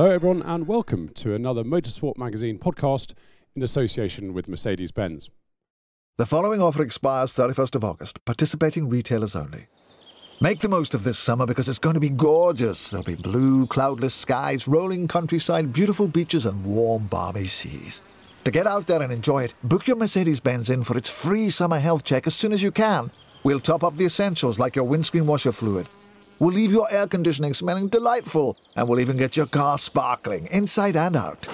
Hello, everyone, and welcome to another Motorsport Magazine podcast in association with Mercedes Benz. The following offer expires 31st of August, participating retailers only. Make the most of this summer because it's going to be gorgeous. There'll be blue, cloudless skies, rolling countryside, beautiful beaches, and warm, balmy seas. To get out there and enjoy it, book your Mercedes Benz in for its free summer health check as soon as you can. We'll top up the essentials like your windscreen washer fluid, We'll leave your air conditioning smelling delightful, and we'll even get your car sparkling, inside and out.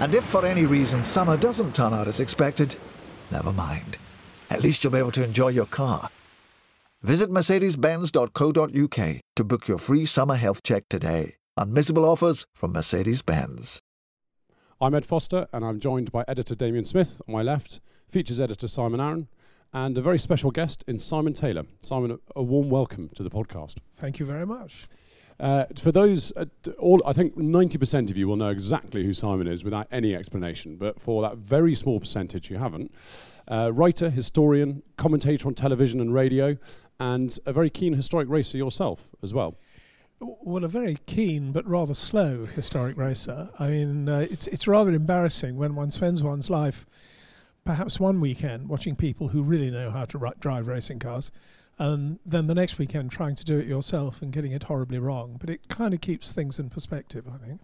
And if for any reason summer doesn't turn out as expected, never mind. At least you'll be able to enjoy your car. Visit mercedes-benz.co.uk to book your free summer health check today. Unmissable offers from Mercedes-Benz. I'm Ed Foster, and I'm joined by editor Damien Smith on my left, features editor Simon Arron, and a very special guest in Simon Taylor. Simon, a warm welcome to the podcast. Thank you very much. Uh, for those, uh, all I think 90% of you will know exactly who Simon is without any explanation, but for that very small percentage who haven't, uh, writer, historian, commentator on television and radio, and a very keen historic racer yourself as well. Well, a very keen but rather slow historic racer. I mean, uh, it's it's rather embarrassing when one spends one's life perhaps one weekend watching people who really know how to ri- drive racing cars, and then the next weekend trying to do it yourself and getting it horribly wrong. But it kind of keeps things in perspective, I think.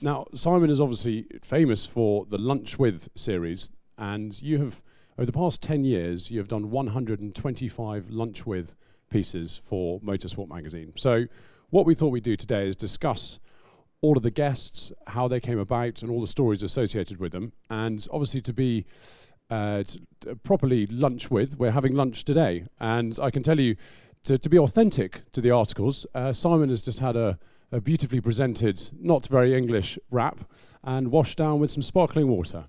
Now, Simon is obviously famous for the Lunch With series, and you have, over the past 10 years, you have done 125 Lunch With pieces for Motorsport magazine. So, what we thought we'd do today is discuss all of the guests, how they came about, and all the stories associated with them. And obviously, to be uh, t- properly lunch with, we're having lunch today. And I can tell you, to, to be authentic to the articles, uh, Simon has just had a, a beautifully presented, not very English wrap and washed down with some sparkling water.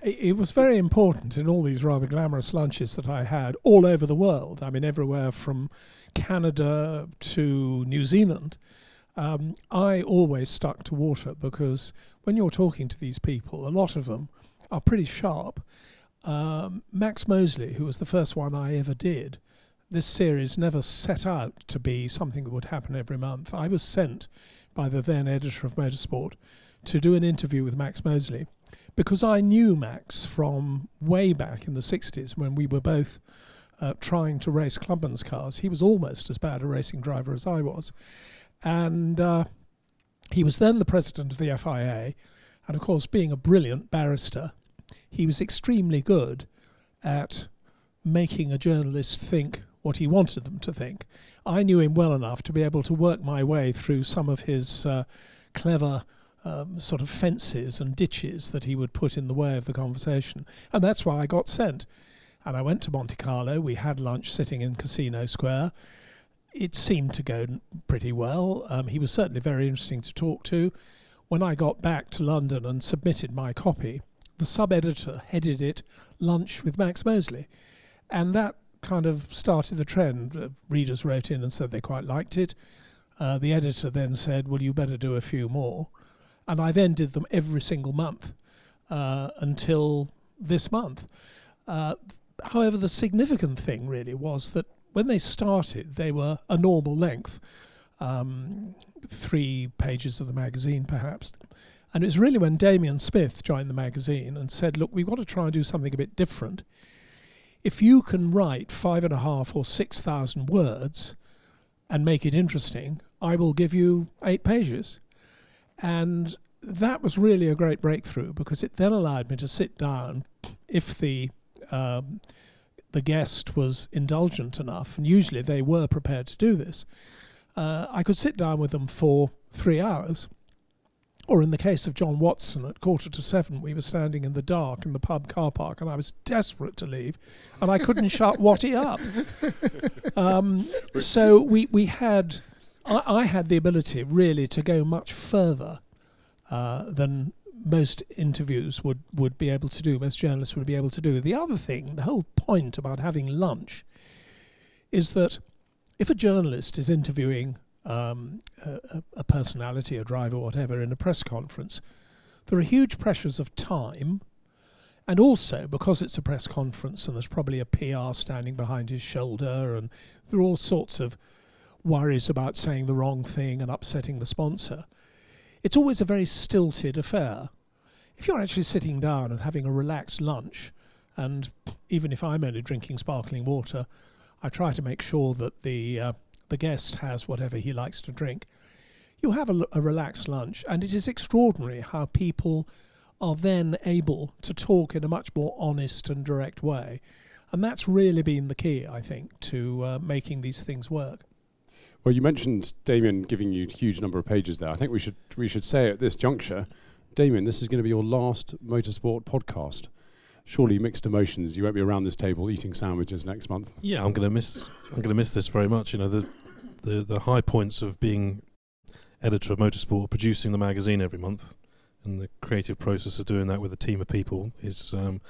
It was very important in all these rather glamorous lunches that I had all over the world. I mean, everywhere from Canada to New Zealand. Um, I always stuck to water because when you're talking to these people, a lot of them are pretty sharp. Um, Max Mosley, who was the first one I ever did, this series never set out to be something that would happen every month. I was sent by the then editor of Motorsport to do an interview with Max Mosley because I knew Max from way back in the 60s when we were both uh, trying to race Clubman's cars. He was almost as bad a racing driver as I was. And uh, he was then the president of the FIA. And of course, being a brilliant barrister, he was extremely good at making a journalist think what he wanted them to think. I knew him well enough to be able to work my way through some of his uh, clever um, sort of fences and ditches that he would put in the way of the conversation. And that's why I got sent. And I went to Monte Carlo. We had lunch sitting in Casino Square it seemed to go pretty well. Um, he was certainly very interesting to talk to. When I got back to London and submitted my copy, the sub editor headed it Lunch with Max Mosley. And that kind of started the trend. Uh, readers wrote in and said they quite liked it. Uh, the editor then said, Well, you better do a few more. And I then did them every single month uh, until this month. Uh, however, the significant thing really was that when they started, they were a normal length, um, three pages of the magazine perhaps. And it was really when Damien Smith joined the magazine and said, Look, we've got to try and do something a bit different. If you can write five and a half or six thousand words and make it interesting, I will give you eight pages. And that was really a great breakthrough because it then allowed me to sit down if the um, the guest was indulgent enough, and usually they were prepared to do this, uh, I could sit down with them for three hours. Or in the case of John Watson, at quarter to seven, we were standing in the dark in the pub car park, and I was desperate to leave, and I couldn't shut Watty up. Um, so we, we had, I, I, had the ability really to go much further uh, than most interviews would, would be able to do, most journalists would be able to do. The other thing, the whole point about having lunch, is that if a journalist is interviewing um, a, a, personality, a driver, whatever, in a press conference, there are huge pressures of time. And also, because it's a press conference and there's probably a PR standing behind his shoulder, and there are all sorts of worries about saying the wrong thing and upsetting the sponsor it's always a very stilted affair. If you're actually sitting down and having a relaxed lunch, and even if I'm only drinking sparkling water, I try to make sure that the uh, the guest has whatever he likes to drink. You have a, a relaxed lunch, and it is extraordinary how people are then able to talk in a much more honest and direct way. And that's really been the key, I think, to uh, making these things work. Well, you mentioned Damien giving you a huge number of pages there. I think we should we should say at this juncture, Damien, this is going to be your last motorsport podcast. Surely mixed emotions. You won't be around this table eating sandwiches next month. Yeah, I'm going to miss. I'm going to miss this very much. You know, the the the high points of being editor of Motorsport, producing the magazine every month, and the creative process of doing that with a team of people is um,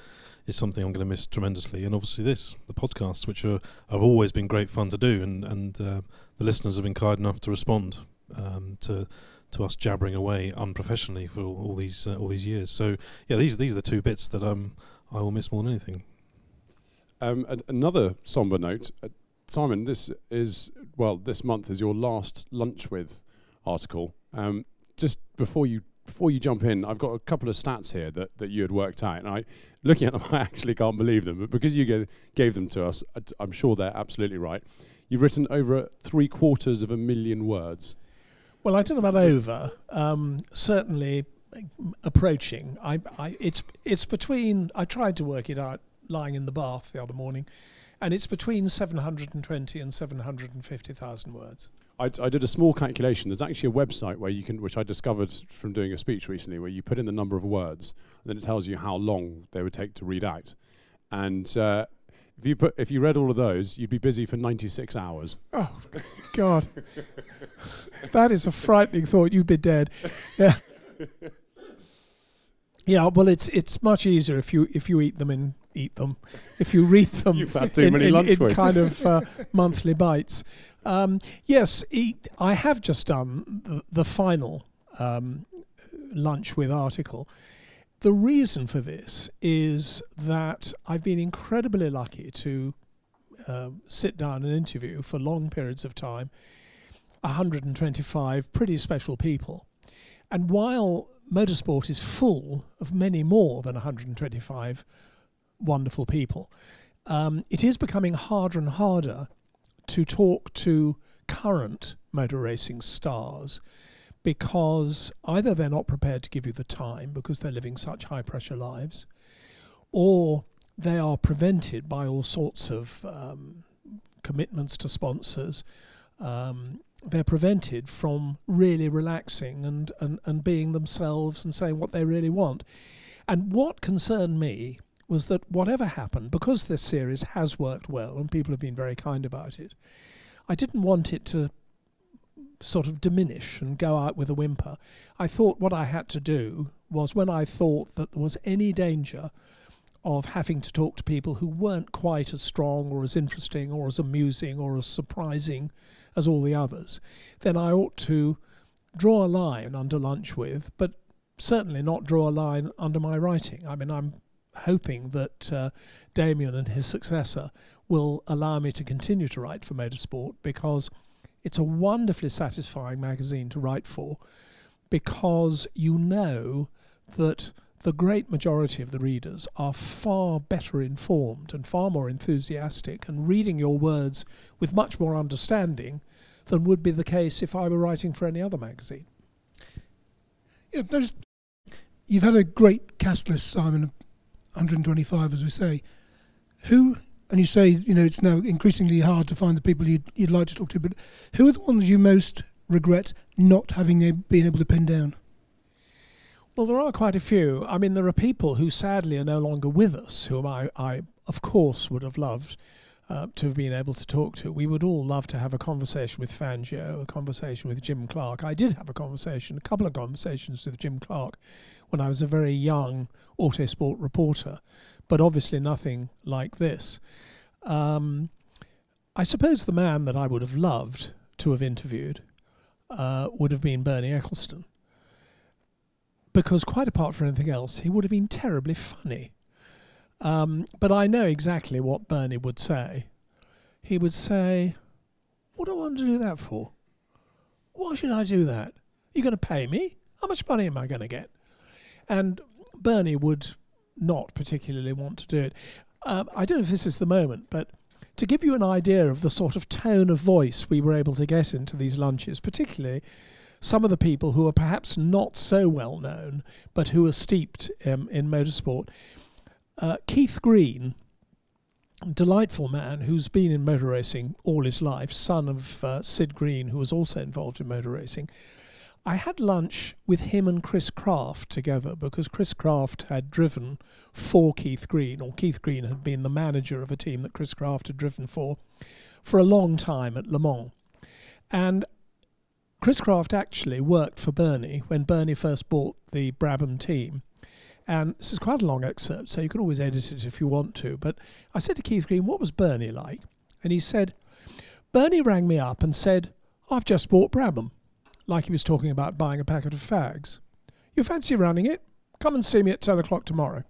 is something I'm going to miss tremendously. And obviously, this the podcasts, which are have always been great fun to do, and and uh, the listeners have been kind enough to respond um, to to us jabbering away unprofessionally for all, all these uh, all these years. So yeah, these these are the two bits that um I will miss more than anything. Um, another somber note, uh, Simon. This is well, this month is your last lunch with article. Um, just before you before you jump in, I've got a couple of stats here that, that you had worked out, and I, looking at them, I actually can't believe them. But because you gave, them to us, I'm sure they're absolutely right. You've written over three quarters of a million words. Well, I don't know about over. Um, certainly approaching. I, I, it's it's between. I tried to work it out lying in the bath the other morning, and it's between 720 and 750,000 words. I, I, did a small calculation. There's actually a website where you can, which I discovered from doing a speech recently, where you put in the number of words, and then it tells you how long they would take to read out. And uh, if you put, if you read all of those, you'd be busy for 96 hours. Oh, God, that is a frightening thought. You'd be dead. Yeah. Yeah, well, it's it's much easier if you if you eat them in eat them, if you read them in, in, in kind of uh, monthly bites. Um, yes, I have just done the, the final um, lunch with article. The reason for this is that I've been incredibly lucky to uh, sit down and interview for long periods of time 125 pretty special people. And while motorsport is full of many more than 125 wonderful people. Um, it is becoming harder and harder to talk to current motor racing stars because either they're not prepared to give you the time because they're living such high pressure lives, or they are prevented by all sorts of um, commitments to sponsors, um, they're prevented from really relaxing and, and, and being themselves and saying what they really want. And what concerned me was that whatever happened, because this series has worked well and people have been very kind about it, I didn't want it to sort of diminish and go out with a whimper. I thought what I had to do was when I thought that there was any danger of having to talk to people who weren't quite as strong or as interesting or as amusing or as surprising as all the others, then I ought to draw a line under lunch with, but certainly not draw a line under my writing. I mean, I'm hoping that uh, Damien and his successor will allow me to continue to write for Motorsport because it's a wonderfully satisfying magazine to write for because you know that the great majority of the readers are far better informed and far more enthusiastic and reading your words with much more understanding than would be the case if I were writing for any other magazine. Yeah, there's, you've had a great cast list, Simon, 125, as we say. Who, and you say, you know, it's now increasingly hard to find the people you'd, you'd like to talk to, but who are the ones you most regret not having a, been able to pin down? Well, there are quite a few. I mean, there are people who sadly are no longer with us, whom I, I of course, would have loved uh, to have been able to talk to. We would all love to have a conversation with Fangio, a conversation with Jim Clark. I did have a conversation, a couple of conversations with Jim Clark when I was a very young autosport reporter, but obviously nothing like this. Um, I suppose the man that I would have loved to have interviewed uh, would have been Bernie Ecclestone because quite apart from anything else, he would have been terribly funny. Um, but I know exactly what Bernie would say. He would say, What do I want to do that for? Why should I do that? You're going to pay me? How much money am I going to get? And Bernie would not particularly want to do it. Um, I don't know if this is the moment, but to give you an idea of the sort of tone of voice we were able to get into these lunches, particularly some of the people who are perhaps not so well known, but who are steeped um, in motorsport. Uh, Keith Greene, delightful man who's been in motor racing all his life, son of uh, Sid Greene, who was also involved in motor racing. I had lunch with him and Chris Craft together because Chris Craft had driven for Keith Greene, or Keith Greene had been the manager of a team that Chris Craft had driven for for a long time at Le Mans. And Chris Craft actually worked for Bernie when Bernie first bought the Brabham team. And this is quite a long excerpt, so you can always edit it if you want to. But I said to Keith Greene, What was Bernie like? And he said, Bernie rang me up and said, I've just bought Brabham like he was talking about buying a packet of fags. You fancy running it? Come and see me at 10 o'clock tomorrow.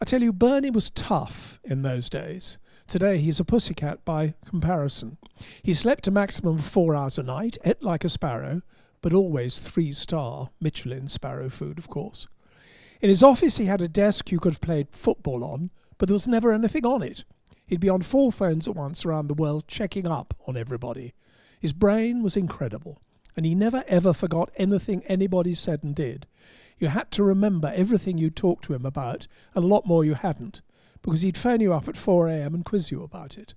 I tell you, Bernie was tough in those days. Today he's a pussycat by comparison. He slept a maximum of four hours a night, ate like a sparrow, but always three star Michelin sparrow food, of course. In his office, he had a desk you could have played football on, but there was never anything on it. He'd be on four phones at once around the world, checking up on everybody. His brain was incredible and he never ever forgot anything anybody said and did. You had to remember everything you talked to him about, and a lot more you hadn't, because he'd phone you up at 4 a.m. and quiz you about it.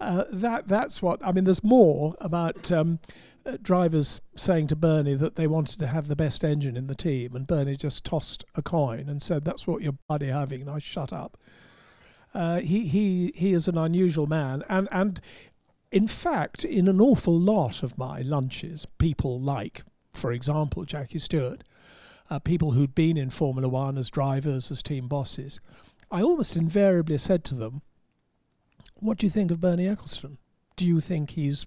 Uh, that that's what I mean. There's more about um, uh, drivers saying to Bernie that they wanted to have the best engine in the team, and Bernie just tossed a coin and said, "That's what you're bloody having." And I shut up. Uh, he he he is an unusual man, and and in fact, in an awful lot of my lunches, people like, for example, Jackie Stewart, uh, people who'd been in Formula One as drivers, as team bosses, I almost invariably said to them, What do you think of Bernie Ecclestone? Do you think he's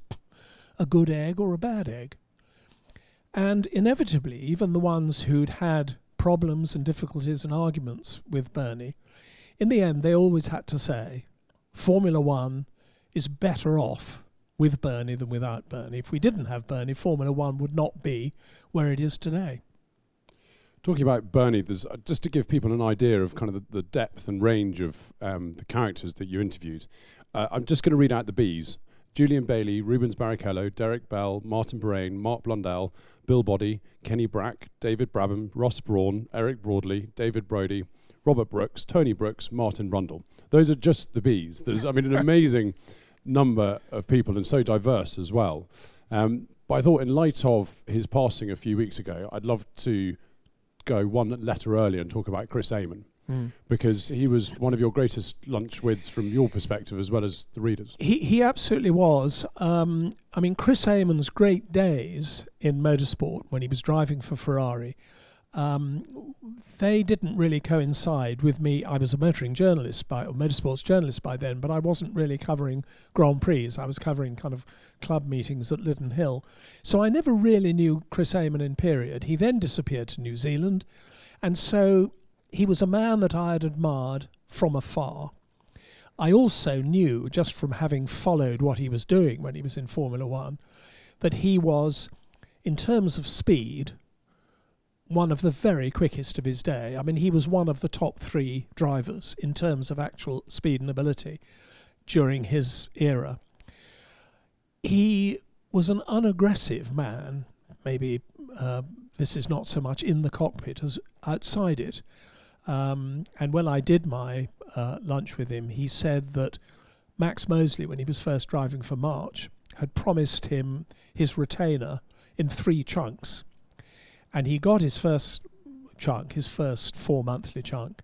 a good egg or a bad egg? And inevitably, even the ones who'd had problems and difficulties and arguments with Bernie, in the end, they always had to say, Formula One is better off with Bernie than without Bernie. If we didn't have Bernie, Formula One would not be where it is today. Talking about Bernie, there's uh, just to give people an idea of kind of the, the depth and range of um, the characters that you interviewed. Uh, I'm just going to read out the Bs: Julian Bailey, Rubens Barrichello, Derek Bell, Martin Birrane, Mark Blundell, Bill Boddy, Kenny Brack, David Brabham, Ross Brawn, Eric Broadley, David Brodie, Robert Brooks, Tony Brooks, Martin Brundle. Those are just the Bs. There's, I mean, an amazing number of people and so diverse as well. Um, but I thought, in light of his passing a few weeks ago, I'd love to go one letter earlier and talk about Chris Amon. Mm. Because he was one of your greatest lunch withs from your perspective as well as the readers. He he absolutely was. Um, I mean, Chris Amon's great days in motorsport when he was driving for Ferrari um, they didn't really coincide with me. I was a motoring journalist by, or motorsports journalist by then, but I wasn't really covering Grand Prix. I was covering kind of club meetings at Lydden Hill. So I never really knew Chris Amon in period. He then disappeared to New Zealand. And so he was a man that I had admired from afar. I also knew, just from having followed what he was doing when he was in Formula One, that he was, in terms of speed, one of the very quickest of his day. I mean, he was one of the top three drivers in terms of actual speed and ability during his era. He was an unaggressive man. Maybe uh, this is not so much in the cockpit as outside it. Um, and when I did my uh, lunch with him, he said that Max Mosley, when he was first driving for March, had promised him his retainer in three chunks and he got his first chunk, his first four monthly chunk.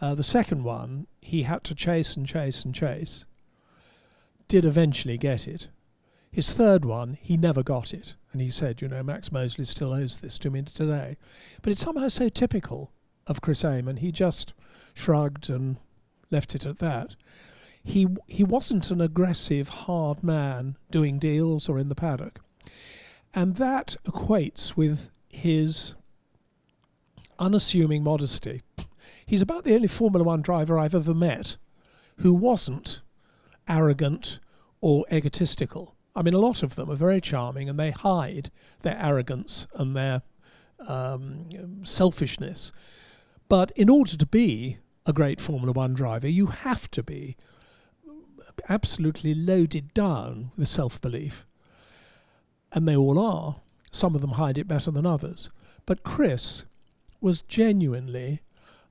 Uh, the second one, he had to chase and chase and chase. Did eventually get it. His third one, he never got it. And he said, you know, Max Mosley still owes this to me today. But it's somehow so typical of Chris Amon. He just shrugged and left it at that. He, he wasn't an aggressive, hard man doing deals or in the paddock. And that equates with his unassuming modesty. He's about the only Formula One driver I've ever met who wasn't arrogant or egotistical. I mean, a lot of them are very charming and they hide their arrogance and their um, selfishness. But in order to be a great Formula One driver, you have to be absolutely loaded down with self belief. And they all are. Some of them hide it better than others. But Chris was genuinely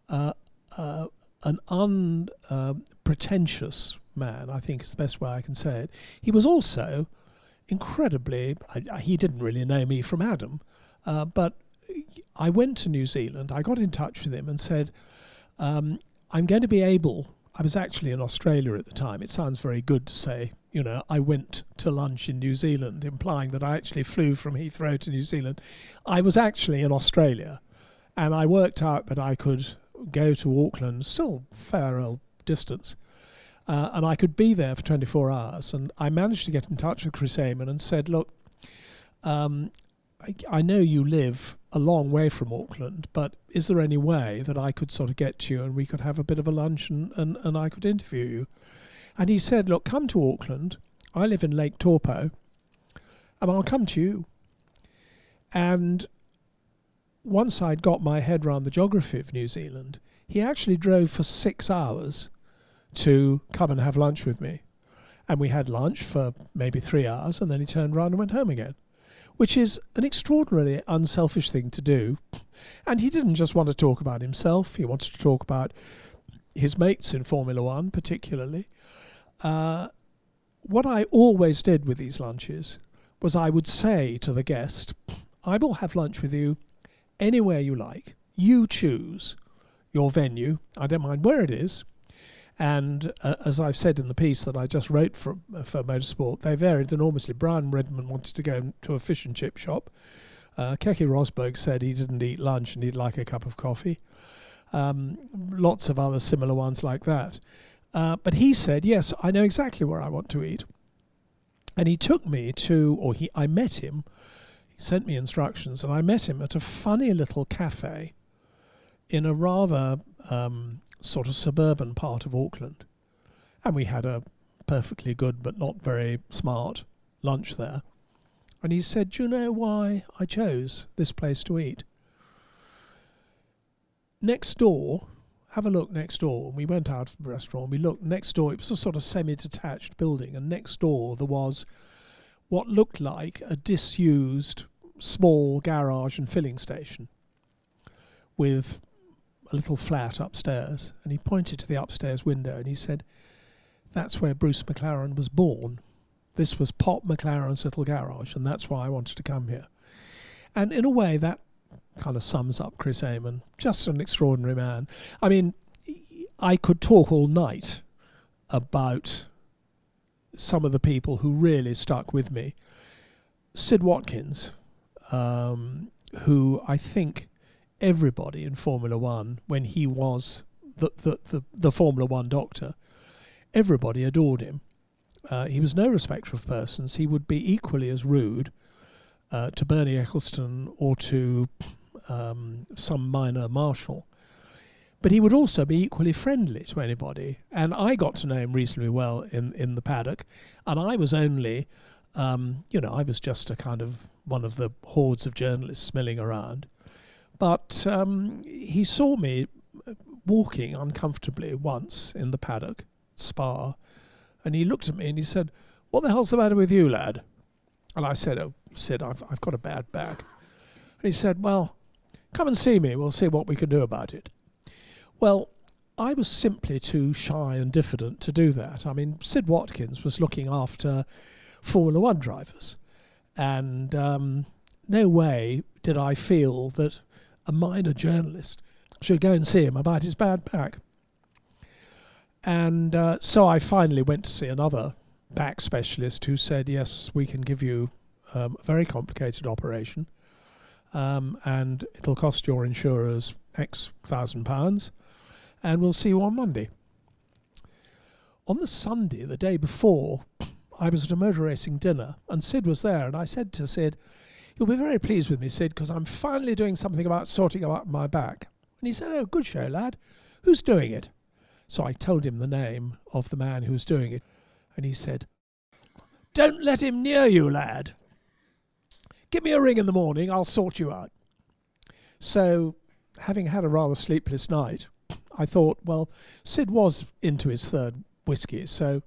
uh, uh, an unpretentious uh, man, I think is the best way I can say it. He was also incredibly, I, he didn't really know me from Adam, uh, but I went to New Zealand, I got in touch with him and said, um, I'm going to be able, I was actually in Australia at the time. It sounds very good to say, you know, I went to lunch in New Zealand, implying that I actually flew from Heathrow to New Zealand. I was actually in Australia, and I worked out that I could go to Auckland, still fair old distance, uh, and I could be there for 24 hours. And I managed to get in touch with Chris Amon and said, look, um, I, I, know you live a long way from Auckland, but is there any way that I could sort of get to you and we could have a bit of a lunch and, and, and I could interview you? And he said, look, come to Auckland. I live in Lake Taupo, and I'll come to you. And once I'd got my head round the geography of New Zealand, he actually drove for six hours to come and have lunch with me. And we had lunch for maybe three hours, and then he turned around and went home again, which is an extraordinarily unselfish thing to do. And he didn't just want to talk about himself, he wanted to talk about his mates in Formula One, particularly. Uh, what I always did with these lunches was I would say to the guest, I will have lunch with you anywhere you like. You choose your venue. I don't mind where it is. And uh, as I've said in the piece that I just wrote for, uh, for Motorsport, they varied enormously. Brian Redman wanted to go to a fish and chip shop. Uh, Keke Rosberg said he didn't eat lunch and he'd like a cup of coffee. Um, lots of other similar ones like that. Uh, but he said, yes, I know exactly where I want to eat. And he took me to, or he, I met him he sent me instructions, and I met him at a funny little cafe in a rather um, sort of suburban part of Auckland. And we had a perfectly good but not very smart lunch there. And he said, Do you know why I chose this place to eat? Next door, have a look next door. And we went out of the restaurant, we looked next door, it was a sort of semi detached building, and next door there was what looked like a disused small garage and filling station with a little flat upstairs. And he pointed to the upstairs window and he said, That's where Bruce McLaren was born. This was Pop McLaren's little garage, and that's why I wanted to come here. And in a way, that kind of sums up Chris Amon. Just an extraordinary man. I mean, I could talk all night about some of the people who really stuck with me. Sid Watkins, um, who I think everybody in Formula One, when he was the, the, the, the Formula One doctor, everybody adored him. Uh, he was no respecter of persons. He would be equally as rude uh, to Bernie Ecclestone or to um, some minor marshal. But he would also be equally friendly to anybody. And I got to know him reasonably well in, in the paddock. And I was only, um, you know, I was just a kind of one of the hordes of journalists milling around. But um, he saw me walking uncomfortably once in the paddock, Spa, and he looked at me and he said, What the hell's the matter with you, lad? And I said, Oh, Sid, I've, I've got a bad back. And he said, Well, come and see me. We'll see what we can do about it. Well, I was simply too shy and diffident to do that. I mean, Sid Watkins was looking after Formula One drivers. And um, no way did I feel that a minor journalist should go and see him about his bad back. And uh, so I finally went to see another back specialist who said, Yes, we can give you um, a very complicated operation, um, and it'll cost your insurers X thousand pounds, and we'll see you on Monday. On the Sunday, the day before, I was at a motor racing dinner and Sid was there, and I said to Sid, You'll be very pleased with me, Sid, because I'm finally doing something about sorting out my back. And he said, Oh, good show, lad. Who's doing it? So I told him the name of the man who was doing it, and he said, Don't let him near you, lad. Give me a ring in the morning, I'll sort you out. So, having had a rather sleepless night, I thought, well, Sid was into his third whiskey, so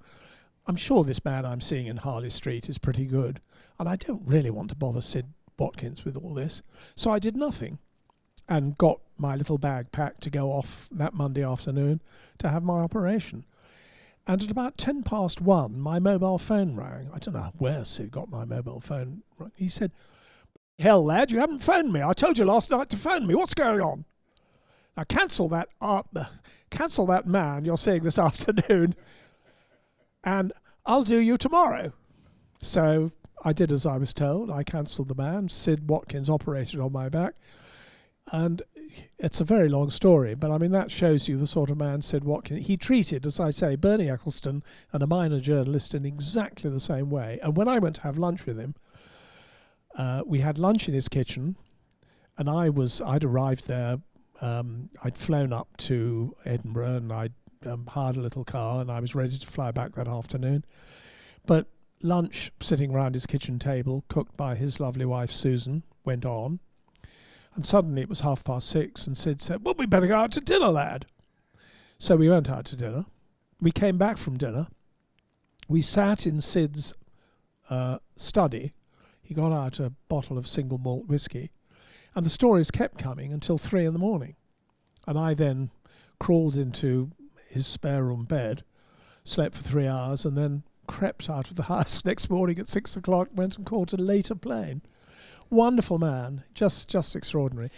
I'm sure this man I'm seeing in Harley Street is pretty good, and I don't really want to bother Sid Watkins with all this. So I did nothing and got my little bag packed to go off that Monday afternoon to have my operation. And at about 10 past one, my mobile phone rang. I don't know where Sid got my mobile phone. He said, Hell, lad, you haven't phoned me. I told you last night to phone me. What's going on? Now cancel that uh, cancel that man you're seeing this afternoon, and I'll do you tomorrow. So I did as I was told. I cancelled the man. Sid Watkins operated on my back, and it's a very long story. But I mean that shows you the sort of man Sid Watkins. He treated, as I say, Bernie Ecclestone and a minor journalist in exactly the same way. And when I went to have lunch with him, uh, we had lunch in his kitchen, and I was I'd arrived there um, I'd flown up to Edinburgh and I'd um, hired a little car and I was ready to fly back that afternoon. But lunch, sitting round his kitchen table, cooked by his lovely wife Susan, went on. And suddenly it was half past six, and Sid said, Well, we better go out to dinner, lad. So we went out to dinner. We came back from dinner. We sat in Sid's uh, study. Got out a bottle of single malt whisky and the stories kept coming until three in the morning. And I then crawled into his spare room bed, slept for three hours, and then crept out of the house next morning at six o'clock, went and caught a later plane. Wonderful man, just just extraordinary.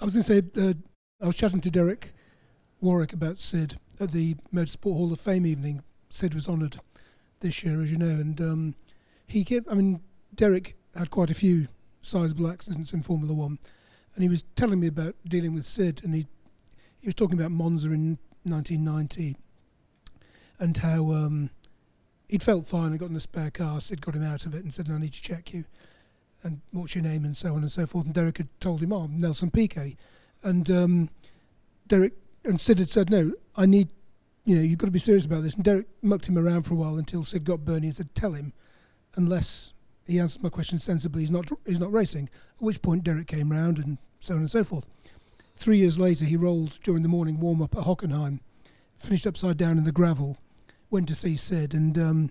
I was going to say, uh, I was chatting to Derek Warwick about Sid at the Motorsport Hall of Fame evening. Sid was honoured this year, as you know, and um, he kept. I mean, Derek had quite a few sizable accidents in Formula One, and he was telling me about dealing with Sid, and he he was talking about Monza in 1990, and how um, he'd felt fine and got in a spare car. Sid got him out of it and said, "I need to check you." And what's your name and so on and so forth. And Derek had told him, "Oh, Nelson Piquet," and um, Derek and Sid had said, "No, I need, you know, you've got to be serious about this." And Derek mucked him around for a while until Sid got Bernie and said, "Tell him, unless he answered my question sensibly. He's not he's not racing. At which point Derek came round and so on and so forth. Three years later, he rolled during the morning warm up at Hockenheim, finished upside down in the gravel, went to see Sid, and um,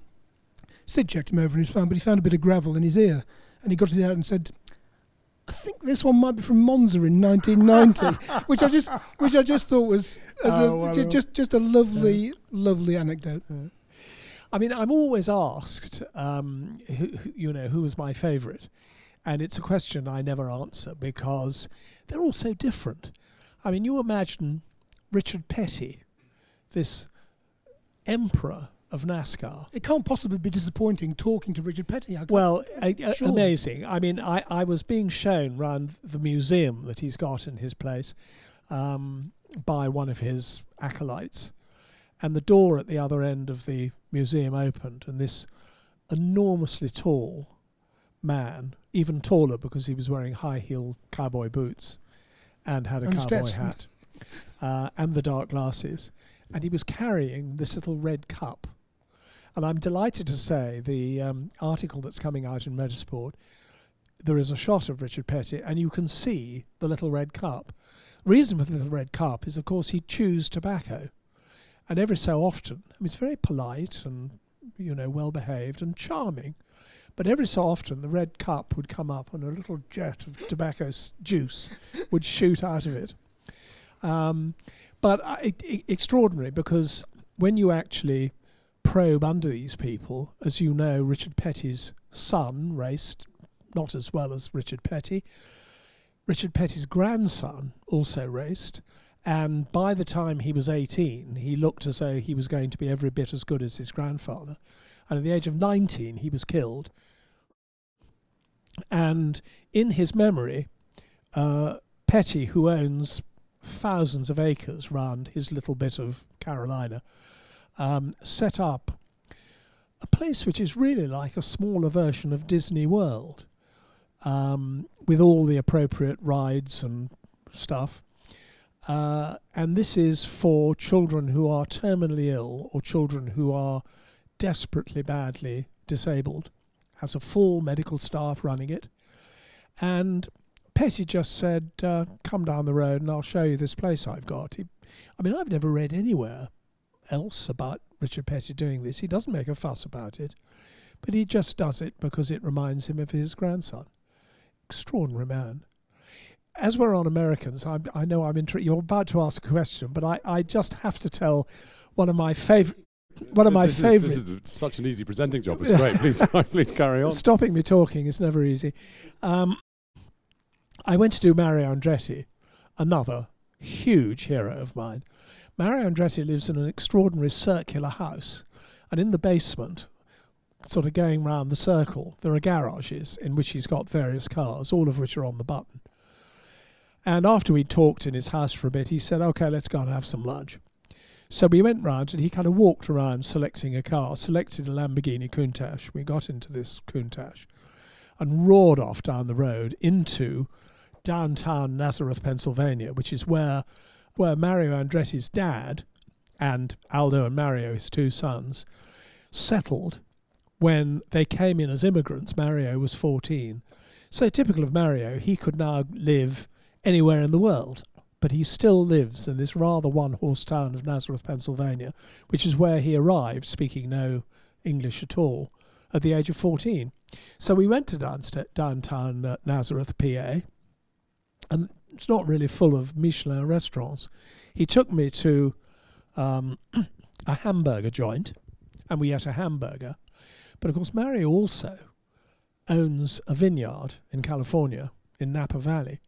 Sid checked him over and he was fine, but he found a bit of gravel in his ear, and he got it out and said. I think this one might be from Monza in 1990, which I just, which I just thought was as Oh, a, well, just, just a lovely, lovely anecdote. I mean, I'm always asked, um, who, who- you know, who was my favourite, and it's a question I never answer because they're all so different. I mean, you imagine Richard Petty, this emperor of NASCAR. It can't possibly be disappointing talking to Richard Petty. I Well, a, a- Surely. amazing. I mean, I, I was being shown round the museum that he's got in his place um, by one of his acolytes, and the door at the other end of the museum opened, and this enormously tall man, even taller because he was wearing high heel cowboy boots and had a And cowboy Stetson. hat uh, and the dark glasses, and he was carrying this little red cup. And I'm delighted to say the um, article that's coming out in Motorsport, there is a shot of Richard Petty, and you can see the little red cup. Reason for the little red cup is, of course, he chews tobacco, and every so often, I mean, it's very polite and you know well behaved and charming, but every so often the red cup would come up and a little jet of tobacco s- juice would shoot out of it. Um, but uh, it, it, extraordinary because when you actually probe under these people, as you know, Richard Petty's son raced not as well as Richard Petty. Richard Petty's grandson also raced, and by the time he was 18, he looked as though he was going to be every bit as good as his grandfather. And at the age of 19, he was killed. And in his memory, uh, Petty, who owns thousands of acres round his little bit of Carolina, um, set up a place which is really like a smaller version of Disney World, um, with all the appropriate rides and stuff. Uh, and this is for children who are terminally ill or children who are desperately badly disabled. Has a full medical staff running it, and Petty just said, uh, "Come down the road, and I'll show you this place I've got." He, I mean, I've never read anywhere else about Richard Petty doing this. He doesn't make a fuss about it, but he just does it because it reminds him of his grandson. Extraordinary man. As we're on Americans, I, I know I'm You're about to ask a question, but I, I just have to tell one of my favorite. One of my this. Is, this is such an easy presenting job. It's great. Please, please carry on. Stopping me talking is never easy. Um, I went to do Mario Andretti, another huge hero of mine. Mario Andretti lives in an extraordinary circular house, and in the basement, sort of going round the circle, there are garages in which he's got various cars, all of which are on the button. And after we talked in his house for a bit, he said, "Okay, let's go and have some lunch." So we went round and he kind of walked around selecting a car, selected a Lamborghini Countach. We got into this Countach and roared off down the road into downtown Nazareth, Pennsylvania, which is where where Mario Andretti's dad and Aldo and Mario, his two sons, settled when they came in as immigrants. Mario was 14. So typical of Mario, he could now live anywhere in the world but he still lives in this rather one horse town of Nazareth, Pennsylvania, which is where he arrived, speaking no English at all, at the age of 14. So we went to downsta- downtown uh, Nazareth, PA, and it's not really full of Michelin restaurants. He took me to um, a hamburger joint, and we ate a hamburger. But of course, Mario also owns a vineyard in California, in Napa Valley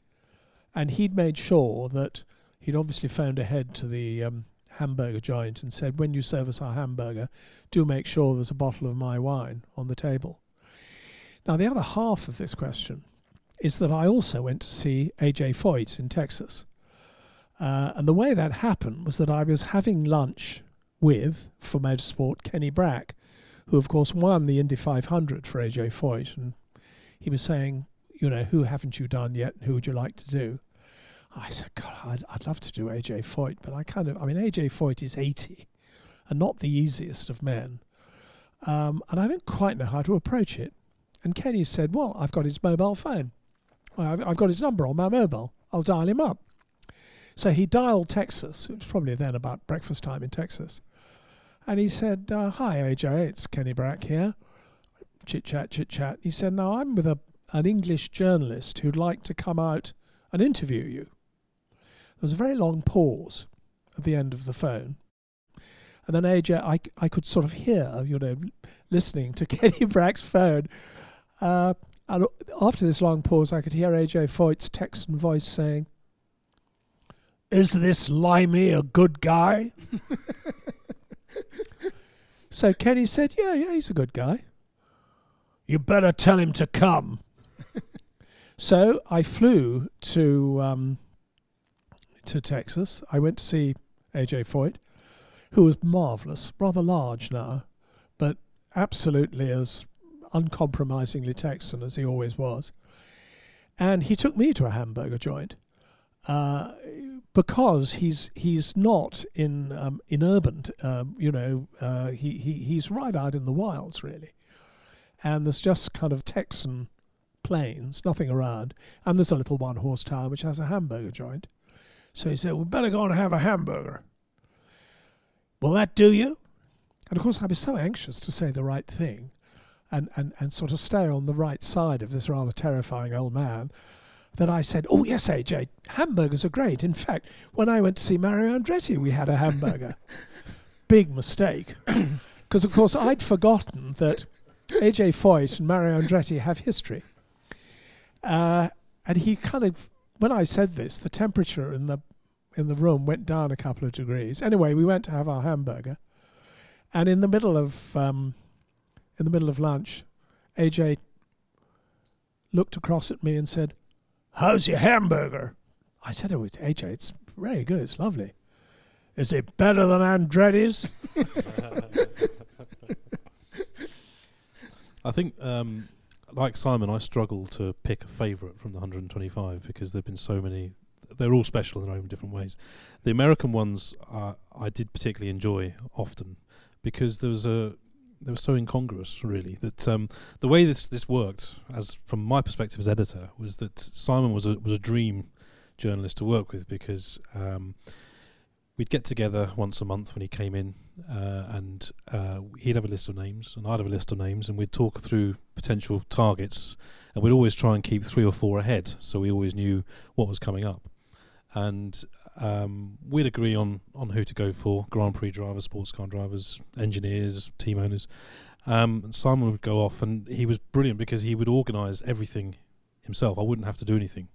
and he'd made sure that he'd obviously phoned ahead to the um, hamburger joint and said, "When you serve us our hamburger, do make sure there's a bottle of my wine on the table." Now, the other half of this question is that I also went to see AJ Foyt in Texas, uh, and the way that happened was that I was having lunch with for motorsport Kenny Brack, who of course won the Indy 500 for AJ Foyt, and he was saying, you know, who haven't you done yet and who would you like to do? I said, God, I'd, I'd love to do AJ Foyt, but I kind of, I mean, AJ Foyt is 80 and not the easiest of men. Um, and I don't quite know how to approach it. And Kenny said, Well, I've got his mobile phone. I've, I've got his number on my mobile. I'll dial him up. So he dialed Texas. It was probably then about breakfast time in Texas. And he said, uh, Hi, AJ, it's Kenny Brack here. Chit chat, chit chat. He said, No, I'm with a an English journalist who'd like to come out and interview you. There was a very long pause at the end of the phone. And then AJ, I, I could sort of hear, you know, listening to Kenny Brack's phone. Uh, and after this long pause, I could hear AJ Foyt's Texan voice saying, Is this Limey a good guy? so Kenny said, Yeah, yeah, he's a good guy. You better tell him to come. So I flew to um, to Texas. I went to see AJ Foyt, who was marvelous, rather large now, but absolutely as uncompromisingly Texan as he always was. And he took me to a hamburger joint uh, because he's he's not in um, in urban, um, you know, uh, he, he he's right out in the wilds really, and there's just kind of Texan plains, nothing around, and there's a little one horse town which has a hamburger joint. So he said, We'd better go and have a hamburger. Will that do you? And of course, I was so anxious to say the right thing and, and, and sort of stay on the right side of this rather terrifying old man that I said, Oh, yes, AJ, hamburgers are great. In fact, when I went to see Mario Andretti, we had a hamburger. Big mistake. Because, of course, I'd forgotten that AJ Foyt and Mario Andretti have history. Uh, and he kind of, when I said this, the temperature in the in the room went down a couple of degrees. Anyway, we went to have our hamburger, and in the middle of um, in the middle of lunch, AJ looked across at me and said, "How's your hamburger?" I said, "Oh, it's AJ. It's very good. It's lovely. Is it better than Andretti's?" I think, um, like Simon, I struggle to pick a favourite from the 125 because there've been so many. They're all special in their own different ways. The American ones uh, I did particularly enjoy often because there was a they were so incongruous, really. That um, the way this this worked, as from my perspective as editor, was that Simon was a was a dream journalist to work with because um, we'd get together once a month when he came in, uh, and uh, he'd have a list of names, and I'd have a list of names, and we'd talk through potential targets, and we'd always try and keep three or four ahead, so we always knew what was coming up, and um, we'd agree on on who to go for: Grand Prix drivers, sports car drivers, engineers, team owners. Um, and Simon would go off, and he was brilliant because he would organise everything himself. I wouldn't have to do anything.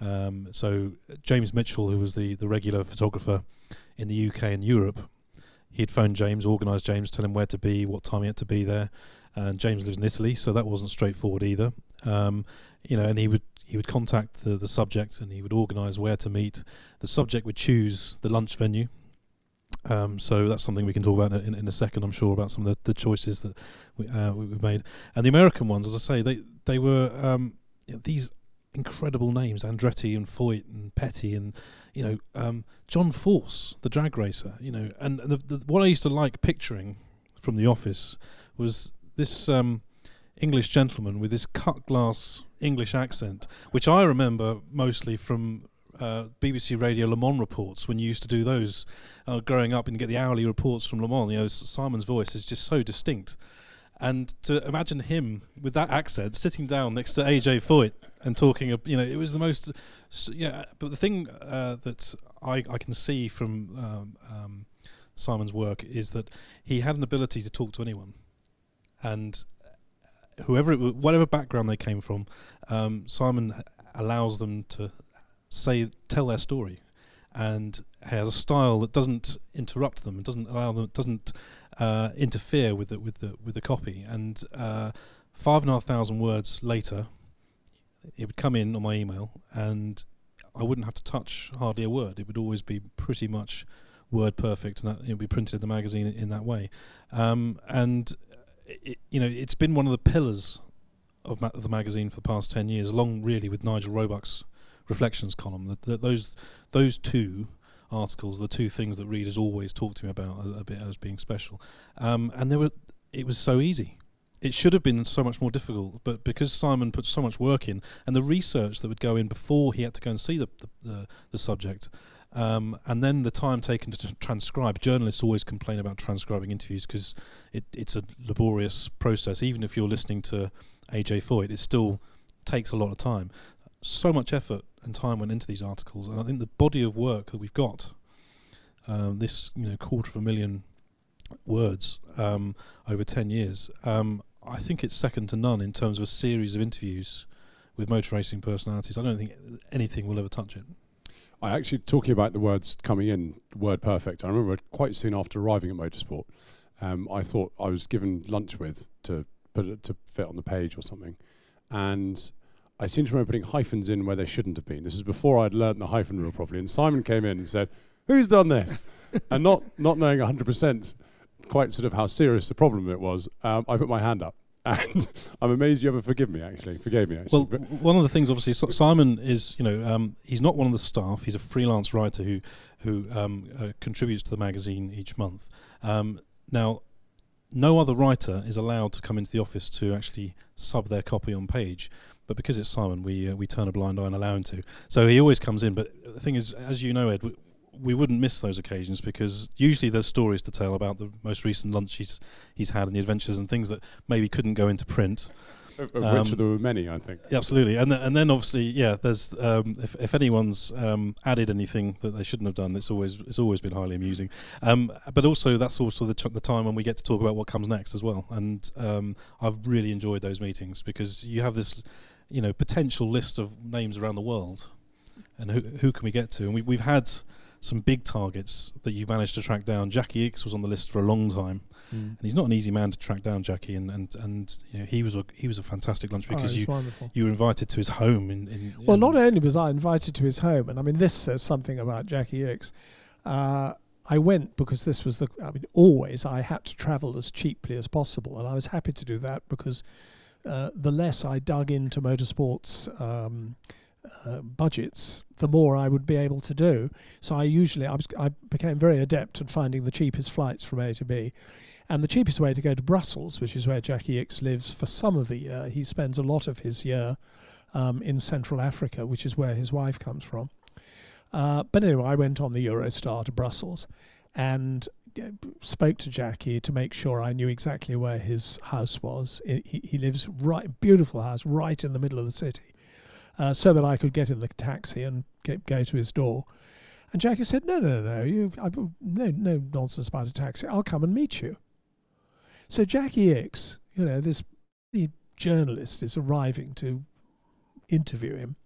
Um, so James Mitchell, who was the the regular photographer in the UK and Europe, he'd phoned James, organised James, tell him where to be, what time he had to be there. And James lives in Italy, so that wasn't straightforward either. Um, you know, and he would he would contact the, the subject and he would organise where to meet. The subject would choose the lunch venue. Um, so that's something we can talk about in, in, a second, I'm sure, about some of the, the choices that we, uh, we, we made. And the American ones, as I say, they they were um, these incredible names: Andretti and Foyt and Petty and you know um, John Force, the drag racer. You know, and the, the, what I used to like picturing from the office was this um, English gentleman with this cut glass English accent, which I remember mostly from uh, BBC Radio Le Mans reports when you used to do those uh, growing up and get the hourly reports from Le Mans. You know, Simon's voice is just so distinct. And to imagine him with that accent sitting down next to AJ Foyt and talking, you know, it was the most, yeah. But the thing uh, that I, I can see from um, um, Simon's work is that he had an ability to talk to anyone, and whoever, it, whatever background they came from, um, Simon allows them to say, tell their story, and has a style that doesn't interrupt them, and doesn't allow them, doesn't uh, interfere with the with the with the copy. And uh, five and a half thousand words later, it would come in on my email, and I wouldn't have to touch hardly a word. It would always be pretty much word perfect, and it would be printed in the magazine in, that way. Um, and it, you know, it's been one of the pillars of, ma- the magazine for the past ten years, along really with Nigel Roebuck's reflections column. That, that those those two articles, the two things that readers always talk to me about a, a bit as being special, um, and there were it was so easy. It should have been so much more difficult, but because Simon put so much work in, and the research that would go in before he had to go and see the the, the, the subject, um, and then the time taken to transcribe. Journalists always complain about transcribing interviews because it, it's a laborious process. Even if you're listening to AJ Foyt, it still takes a lot of time. So much effort and time went into these articles, and I think the body of work that we've got, um, this you know quarter of a million words um, over ten years, um, I think it's second to none in terms of a series of interviews with motor racing personalities. I don't think anything will ever touch it. I actually talking about the words coming in, word perfect. I remember quite soon after arriving at Motorsport, um, I thought I was given lunch with to put it to fit on the page or something, and I seem to remember putting hyphens in where they shouldn't have been. This is before I'd learned the hyphen rule properly, and Simon came in and said, "Who's done this?" and not not knowing 100% quite sort of how serious the problem it was, um, I put my hand up and I'm amazed you ever forgive me. Actually, forgave me. Actually. Well, one of the things, obviously, so Simon is you know um, he's not one of the staff. He's a freelance writer who who um, uh, contributes to the magazine each month. Um, now, no other writer is allowed to come into the office to actually sub their copy on page. But because it's Simon, we uh, we turn a blind eye and allow him to. So he always comes in. But the thing is, as you know, Ed, we wouldn't miss those occasions because usually there's stories to tell about the most recent lunch he's he's had and the adventures and things that maybe couldn't go into print. Of, of um, which there were many, I think. Yeah, absolutely, and th- and then obviously, yeah, there's um, if if anyone's um, added anything that they shouldn't have done, it's always it's always been highly amusing. Um, but also that's also the t- the time when we get to talk about what comes next as well, and um, I've really enjoyed those meetings because you have this, you know, potential list of names around the world, and who who can we get to, and we we've had some big targets that you've managed to track down. Jackie Ickx was on the list for a long time, mm. and he's not an easy man to track down, Jackie. And and, and you know, he was a he was a fantastic lunch oh, because oh, you wonderful. you were invited to his home. In, in well, in not only was I invited to his home, and I mean this says something about Jackie Ickx. Uh, I went because this was the. I mean, always I had to travel as cheaply as possible, and I was happy to do that because uh, the less I dug into motorsports. Um, uh, budgets, the more I would be able to do. So I usually I was I became very adept at finding the cheapest flights from A to B. And the cheapest way to go to Brussels, which is where Jackie Ickx lives for some of the year, he spends a lot of his year um, in Central Africa, which is where his wife comes from. Uh, but anyway, I went on the Eurostar to Brussels and spoke to Jackie to make sure I knew exactly where his house was. He, he lives right, beautiful house, right in the middle of the city, uh, so that I could get in the taxi and get, go to his door. And Jackie said, "No, no, no, no, you, I, no, no nonsense about a taxi. I'll come and meet you." So Jackie Ickx, you know, this journalist is arriving to interview him.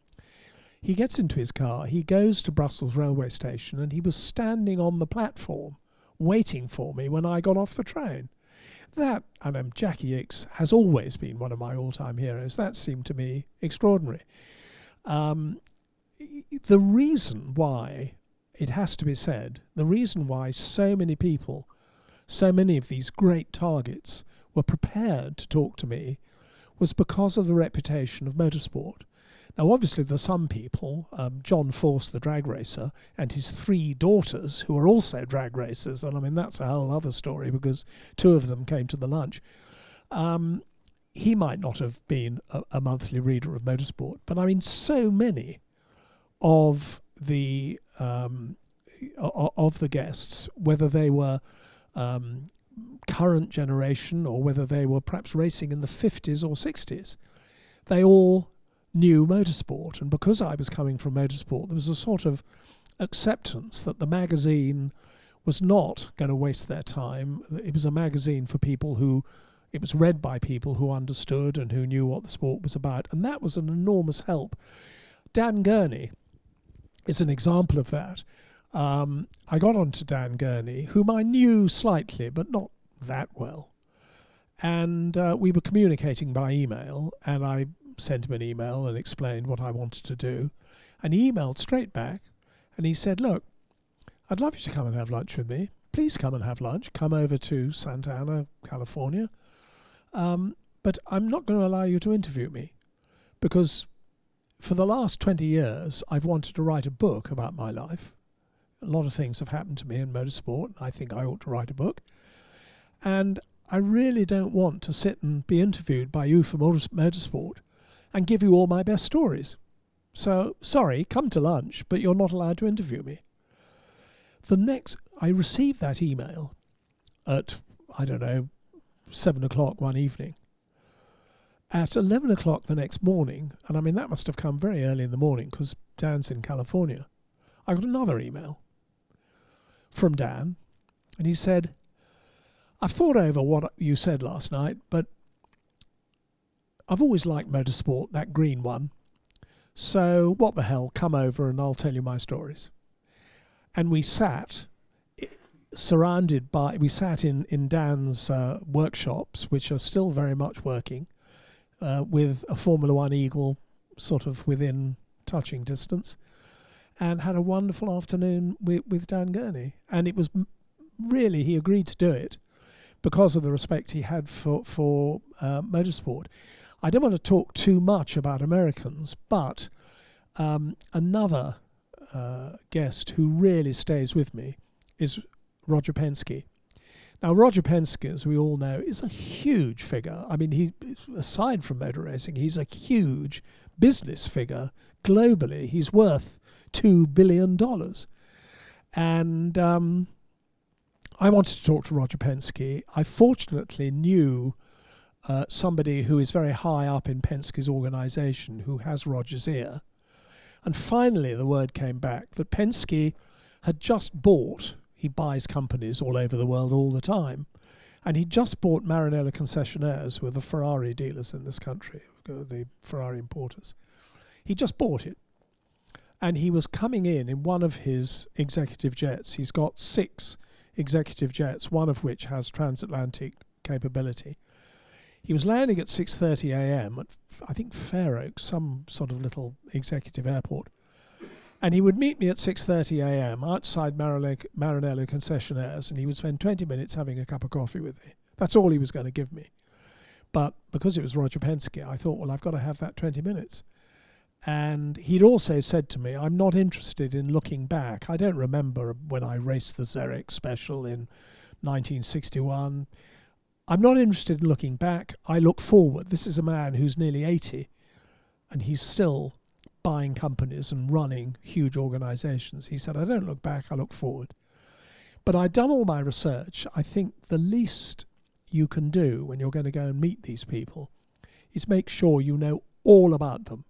He gets into his car, he goes to Brussels railway station, and he was standing on the platform waiting for me when I got off the train. That, and um, Jackie Ickx has always been one of my all time heroes. That seemed to me extraordinary. Um, the reason why, it has to be said, the reason why so many people so many of these great targets were prepared to talk to me was because of the reputation of motorsport. Now, obviously, there are some people, um, John Force, the drag racer, and his three daughters, who are also drag racers, and I mean, that's a whole other story because two of them came to the lunch. Um, he might not have been a, a, monthly reader of motorsport, but I mean, so many of the um, of the guests, whether they were um, current generation or whether they were perhaps racing in the 50s or 60s, they all knew motorsport. And because I was coming from motorsport, there was a sort of acceptance that the magazine was not going to waste their time. It was a magazine for people who, it was read by people who understood and who knew what the sport was about. And that was an enormous help. Dan Gurney is an example of that um, I got on to Dan Gurney, whom I knew slightly, but not that well. And uh, we were communicating by email, and I sent him an email and explained what I wanted to do. And he emailed straight back, and he said, Look, I'd love you to come and have lunch with me. Please come and have lunch. Come over to Santa Ana, California. Um, but I'm not going to allow you to interview me because for the last 20 years, I've wanted to write a book about my life a lot of things have happened to me in motorsport. I think I ought to write a book. And I really don't want to sit and be interviewed by you for motorsport and give you all my best stories. So, sorry, come to lunch, but you're not allowed to interview me. The next, I received that email at, I don't know, seven o'clock one evening. At 11 o'clock the next morning, and I mean, that must have come very early in the morning because Dan's in California, I got another email from Dan, and he said, I've thought over what you said last night, but I've always liked motorsport, that green one. So, what the hell, come over and I'll tell you my stories. And we sat surrounded by, we sat in, in Dan's uh, workshops, which are still very much working, uh, with a Formula One Eagle sort of within touching distance and had a wonderful afternoon with, with Dan Gurney. And it was really, he agreed to do it because of the respect he had for, for uh, motorsport. I don't want to talk too much about Americans, but um, another uh, guest who really stays with me is Roger Penske. Now, Roger Penske, as we all know, is a huge figure. I mean, he aside from motor racing, he's a huge business figure globally. He's worth $2 billion. And um, I wanted to talk to Roger Penske. I fortunately knew uh, somebody who is very high up in Penske's organization who has Roger's ear. And finally, the word came back that Penske had just bought, he buys companies all over the world all the time, and he just bought Maranello Concessionaires, who are the Ferrari dealers in this country, uh, the Ferrari importers. He just bought it and he was coming in in one of his executive jets. He's got six executive jets, one of which has transatlantic capability. He was landing at 6:30 a.m. at I think Fair Oaks, some sort of little executive airport, and he would meet me at 6:30 a.m. outside Maranello concessionaires, and he would spend 20 minutes having a cup of coffee with me. That's all he was going to give me. But because it was Roger Penske, I thought, well, I've got to have that 20 minutes. And he'd also said to me, I'm not interested in looking back. I don't remember when I raced the Zerex special in 1961. I'm not interested in looking back. I look forward. This is a man who's nearly 80 and he's still buying companies and running huge organizations. He said, I don't look back, I look forward. But I'd done all my research. I think the least you can do when you're going to go and meet these people is make sure you know all about them.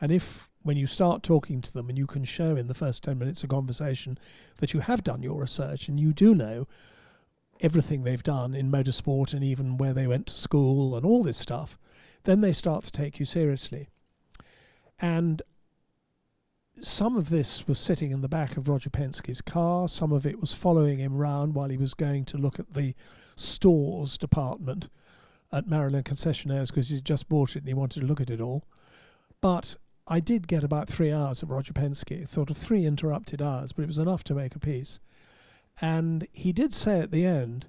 And if when you start talking to them and you can show in the first 10 minutes of conversation that you have done your research and you do know everything they've done in motorsport and even where they went to school and all this stuff, then they start to take you seriously. And some of this was sitting in the back of Roger Penske's car, some of it was following him round while he was going to look at the stores department at Maranello Concessionaires because he'd just bought it and he wanted to look at it all. But I did get about three hours of Roger Penske, sort of three interrupted hours, but it was enough to make a piece. And he did say at the end,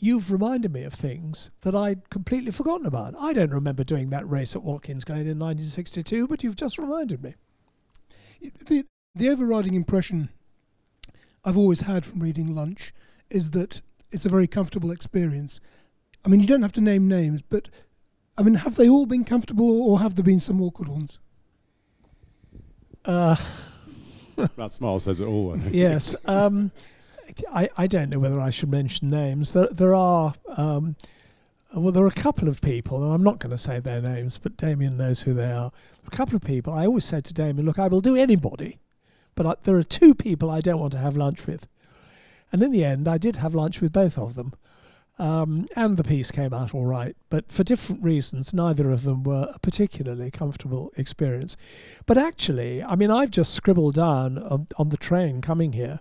You've reminded me of things that I'd completely forgotten about. I don't remember doing that race at Watkins Glen in 1962, but you've just reminded me. The, the overriding impression I've always had from reading Lunch is that it's a very comfortable experience. I mean, you don't have to name names, but I mean, have they all been comfortable or have there been some awkward ones? Uh, that smile says it all. I think. yes. Um, I, I don't know whether I should mention names. There there are um, well there are a couple of people, and I'm not going to say their names, but Damien knows who they are. A couple of people. I always said to Damien, "Look, I will do anybody, but I, there are two people I don't want to have lunch with." And in the end, I did have lunch with both of them, um, and the piece came out all right. But for different reasons, neither of them were a particularly comfortable experience. But actually, I mean, I've just scribbled down on, on the train coming here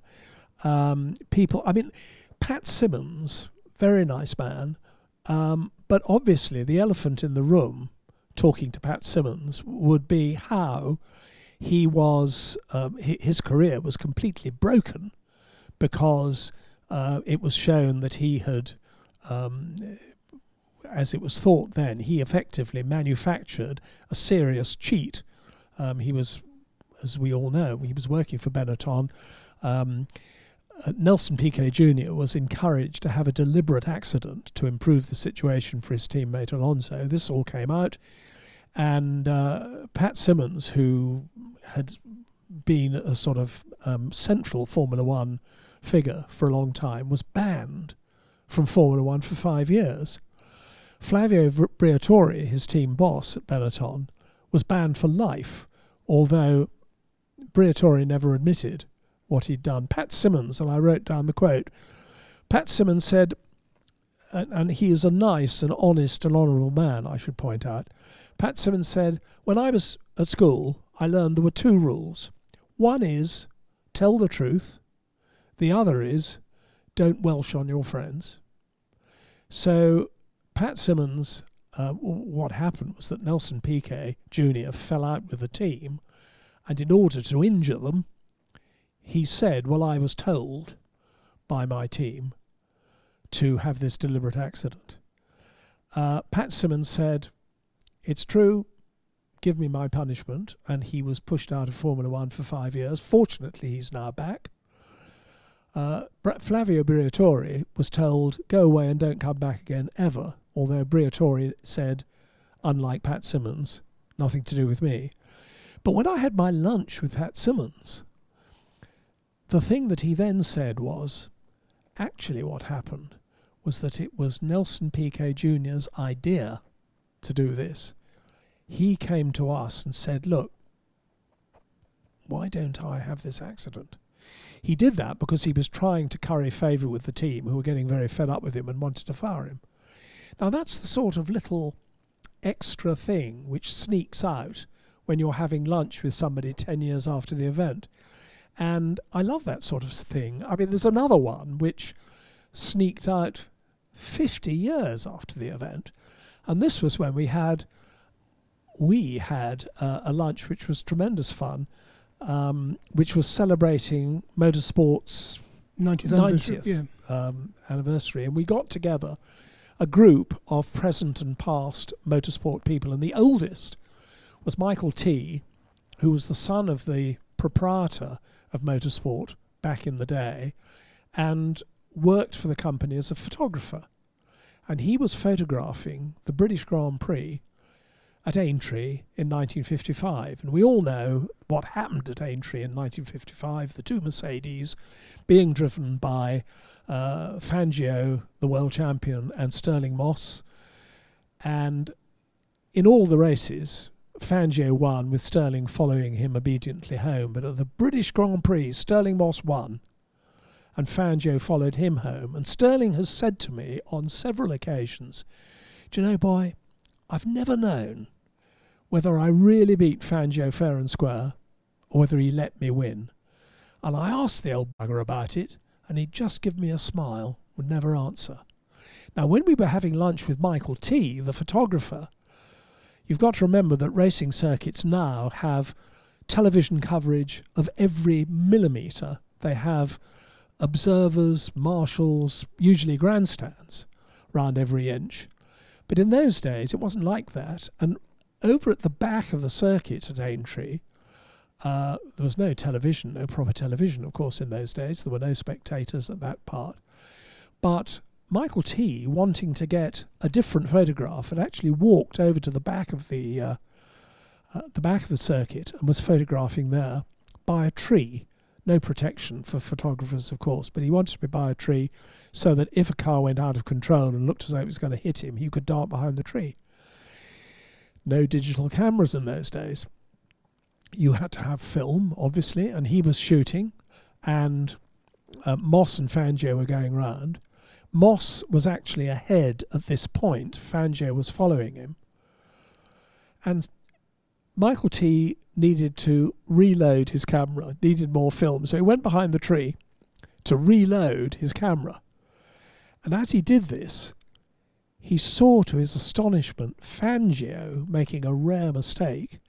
um, people. I mean, Pat Symonds, very nice man, um, but obviously the elephant in the room, talking to Pat Symonds, would be how he was. Um, his career was completely broken because uh, it was shown that he had. Um, as it was thought then, he effectively manufactured a serious cheat. Um, he was, as we all know, he was working for Benetton. Um, Nelson Piquet Jr. was encouraged to have a deliberate accident to improve the situation for his teammate Alonso. This all came out, and uh, Pat Symonds, who had been a sort of um, central Formula One figure for a long time, was banned from Formula One for five years. Flavio Briatore, his team boss at Benetton, was banned for life, although Briatore never admitted what he'd done. Pat Symonds, and I wrote down the quote Pat Symonds said, and, and he is a nice and honest and honourable man, I should point out. Pat Symonds said, When I was at school, I learned there were two rules. One is tell the truth, the other is don't welsh on your friends. So, Pat Symonds, uh, what happened was that Nelson Piquet Jr. fell out with the team, and in order to injure them, he said, Well, I was told by my team to have this deliberate accident. Uh, Pat Symonds said, It's true, give me my punishment. And he was pushed out of Formula One for five years. Fortunately, he's now back. Uh, Flavio Briatore was told, Go away and don't come back again ever. Although Briatore said, unlike Pat Symonds, nothing to do with me. But when I had my lunch with Pat Symonds, the thing that he then said was actually what happened was that it was Nelson Piquet Jr.'s idea to do this. He came to us and said, Look, why don't I have this accident? He did that because he was trying to curry favour with the team who were getting very fed up with him and wanted to fire him. Now, that's the sort of little extra thing which sneaks out when you're having lunch with somebody 10 years after the event. And I love that sort of thing. I mean, there's another one which sneaked out 50 years after the event. And this was when we had we had uh, a lunch which was tremendous fun, um, which was celebrating motorsport's 90th, 90th yeah. um, anniversary, and we got together a group of present and past motorsport people, and the oldest was Michael Tee, who was the son of the proprietor of motorsport back in the day and worked for the company as a photographer. And he was photographing the British Grand Prix at Aintree in 1955. And we all know what happened at Aintree in 1955 the two Mercedes being driven by uh, Fangio, the world champion, and Stirling Moss. And in all the races, Fangio won, with Stirling following him obediently home. But at the British Grand Prix, Stirling Moss won, and Fangio followed him home. And Stirling has said to me on several occasions, Do you know, boy, I've never known whether I really beat Fangio fair and square or whether he let me win. And I asked the old bugger about it, and he'd just give me a smile, would never answer. Now, when we were having lunch with Michael Tee, the photographer, you've got to remember that racing circuits now have television coverage of every millimetre. They have observers, marshals, usually grandstands round every inch. But in those days, it wasn't like that. And over at the back of the circuit at Aintree, uh, there was no television, no proper television, of course, in those days. There were no spectators at that part. But Michael Tee, wanting to get a different photograph, had actually walked over to the back of the uh, uh, the back of the circuit and was photographing there by a tree. No protection for photographers, of course, but he wanted to be by a tree so that if a car went out of control and looked as though it was going to hit him, he could dart behind the tree no digital cameras in those days. You had to have film, obviously, and he was shooting, and uh, Moss and Fangio were going round. Moss was actually ahead at this point. Fangio was following him. And Michael Tee needed to reload his camera, needed more film. So he went behind the tree to reload his camera. And as he did this, he saw to his astonishment Fangio making a rare mistake,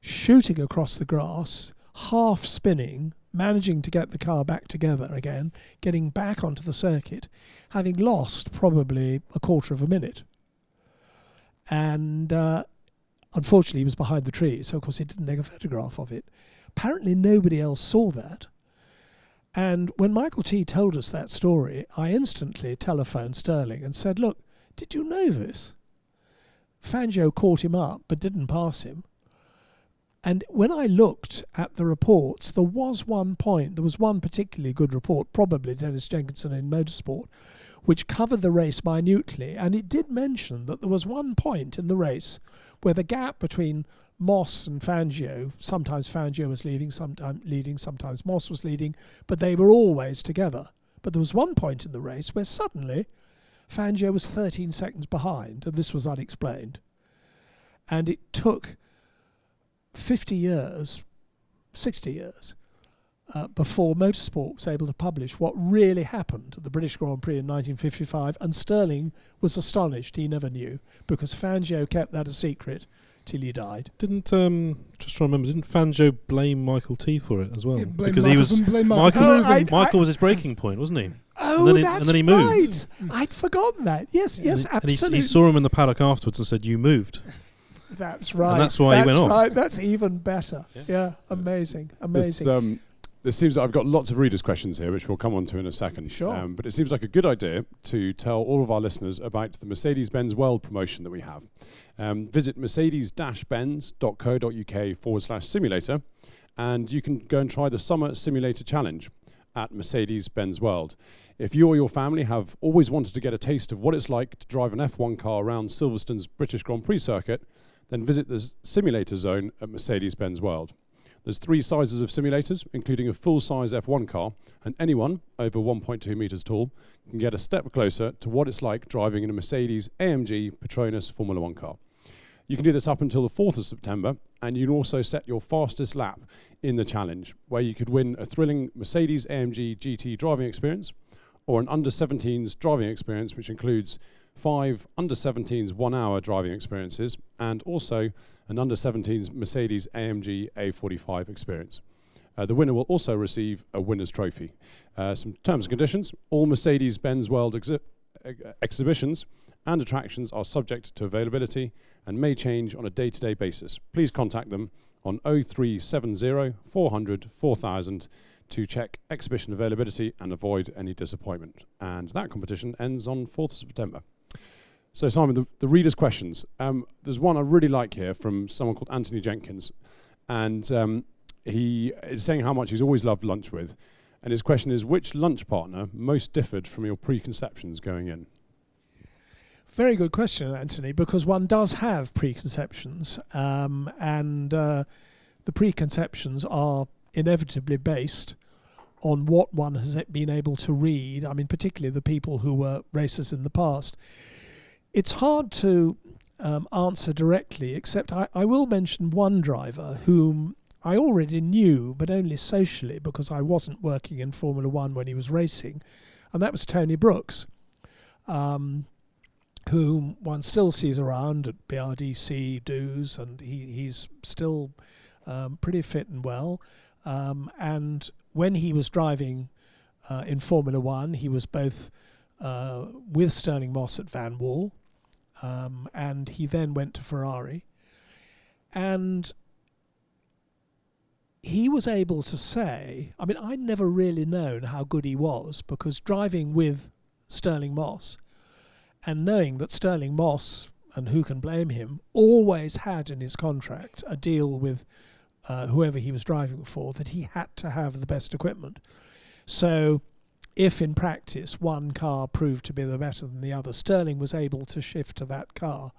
shooting across the grass, half spinning, managing to get the car back together again, getting back onto the circuit, having lost probably a quarter of a minute. And uh, unfortunately, he was behind the tree, so of course he didn't take a photograph of it. Apparently, nobody else saw that. And when Michael Tee told us that story, I instantly telephoned Stirling and said, Look, did you know this? Fangio caught him up but didn't pass him. And when I looked at the reports, there was one point, there was one particularly good report, probably Dennis Jenkinson in Motorsport, which covered the race minutely. And it did mention that there was one point in the race where the gap between Moss and Fangio, sometimes Fangio was leading, sometimes leading, sometimes Moss was leading, but they were always together. But there was one point in the race where suddenly Fangio was 13 seconds behind, and this was unexplained. And it took 50 years, 60 years, uh, before Motorsport was able to publish what really happened at the British Grand Prix in 1955. And Stirling was astonished. He never knew because Fangio kept that a secret till he died. Didn't um just trying to remember? Didn't Fangio blame Michael Tee for it as well? Yeah, blame because he was Michael- blame Michael. Michael Oh, I- Michael I- was his braking point, wasn't he? Oh, then he- that's and then he moved. right. I'd forgotten that. Yes, yes, and, and he, he saw him in the paddock afterwards and said, "You moved." That's right. that's why he that's went off. Right. That's even better. Yeah, Yeah. amazing, This, amazing. um, this seems that I've got lots of readers' questions here, which we'll come on to in a second. Sure. Um, but it seems like a good idea to tell all of our listeners about the Mercedes Benz World promotion that we have. Um, visit mercedes benz.co.uk forward slash simulator, and you can go and try the Summer Simulator Challenge at Mercedes Benz World. If you or your family have always wanted to get a taste of what it's like to drive an F1 car around Silverstone's British Grand Prix circuit, then visit the simulator zone at Mercedes Benz World. There's three sizes of simulators, including a full-size F1 car, and anyone over 1.2 meters tall can get a step closer to what it's like driving in a Mercedes AMG Petronas Formula One car. You can do this up until the 4th of September, and you can also set your fastest lap in the challenge, where you could win a thrilling Mercedes AMG GT driving experience or an under 17s driving experience, which includes five under 17s one hour driving experiences and also an under 17s Mercedes AMG A45 experience. Uh, the winner will also receive a winner's trophy. Uh, some terms and conditions all Mercedes Benz World exi- ex- exhibitions and attractions are subject to availability and may change on a day to day basis. Please contact them on 0370 400 4000 to check exhibition availability and avoid any disappointment. And that competition ends on 4th of September. So, Simon, the, the readers' questions. Um, there's one I really like here from someone called Anthony Jenkins. And um, he is saying how much he's always loved lunch with. And his question is which lunch partner most differed from your preconceptions going in? Very good question, Anthony, because one does have preconceptions, um, and uh, the preconceptions are inevitably based on what one has been able to read. I mean, particularly the people who were racers in the past. It's hard to um, answer directly, except I, I will mention one driver whom I already knew, but only socially because I wasn't working in Formula One when he was racing, and that was Tony Brooks. Um, whom one still sees around at BRDC dues, and he, he's still um, pretty fit and well. Um, and when he was driving uh, in Formula One, he was both uh, with Stirling Moss at Vanwall, um, and he then went to Ferrari. And he was able to say, I mean, I'd never really known how good he was because driving with Stirling Moss and knowing that Stirling Moss, and who can blame him, always had in his contract a deal with uh, whoever he was driving for that he had to have the best equipment. So, if in practice one car proved to be the better than the other, Stirling was able to shift to that car.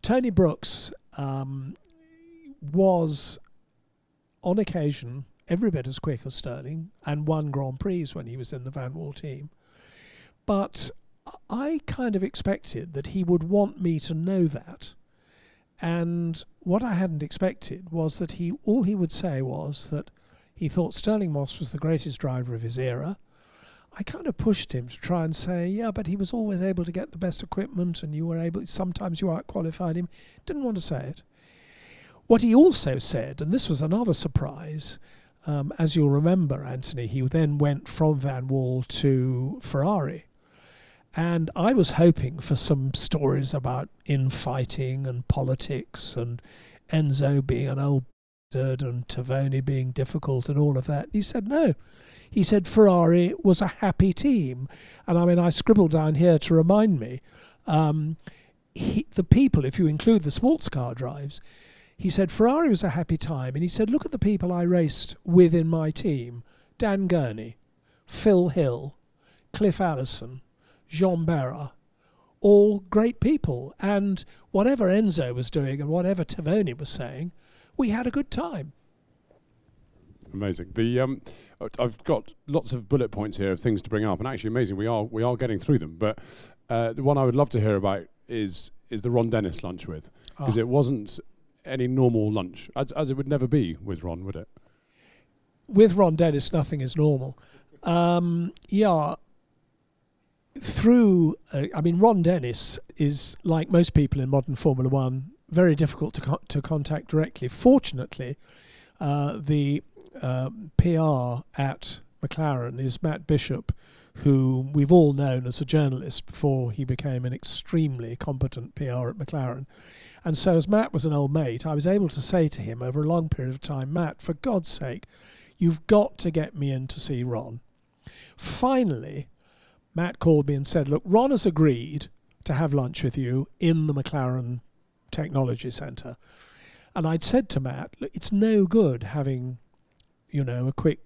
Tony Brooks um, was, on occasion, every bit as quick as Stirling and won Grand Prix when he was in the Vanwall team. But I kind of expected that he would want me to know that. And what I hadn't expected was that he all he would say was that he thought Stirling Moss was the greatest driver of his era. I kind of pushed him to try and say, yeah, but he was always able to get the best equipment and you were able sometimes you outqualified him. Didn't want to say it. What he also said, and this was another surprise, um, as you'll remember, Anthony, he then went from Vanwall to Ferrari. And I was hoping for some stories about infighting and politics and Enzo being an old bastard and Tavoni being difficult and all of that. He said no. He said Ferrari was a happy team. And I mean, I scribbled down here to remind me um, he, the people, if you include the sports car drives, he said Ferrari was a happy time. And he said, look at the people I raced with in my team Dan Gurney, Phil Hill, Cliff Allison, Jean Behra, all great people. And whatever Enzo was doing and whatever Tavoni was saying, we had a good time. Amazing. The um, I've got lots of bullet points here of things to bring up, and actually, amazing. We are we are getting through them. But uh, the one I would love to hear about is is the Ron Dennis lunch with, because Ah. it wasn't any normal lunch, as, as it would never be with Ron, would it? with Ron Dennis, nothing is normal. Um, yeah. Through, uh, I mean, Ron Dennis is like most people in modern Formula One, very difficult to co- to contact directly. Fortunately, uh, the um PR at McLaren is Matt Bishop, who we've all known as a journalist before he became an extremely competent PR at McLaren. And so, as Matt was an old mate, I was able to say to him over a long period of time, Matt, for God's sake, You've got to get me in to see Ron. Finally, Matt called me and said, Look, Ron has agreed to have lunch with you in the McLaren Technology Centre. And I'd said to Matt, Look, it's no good having, you know, a quick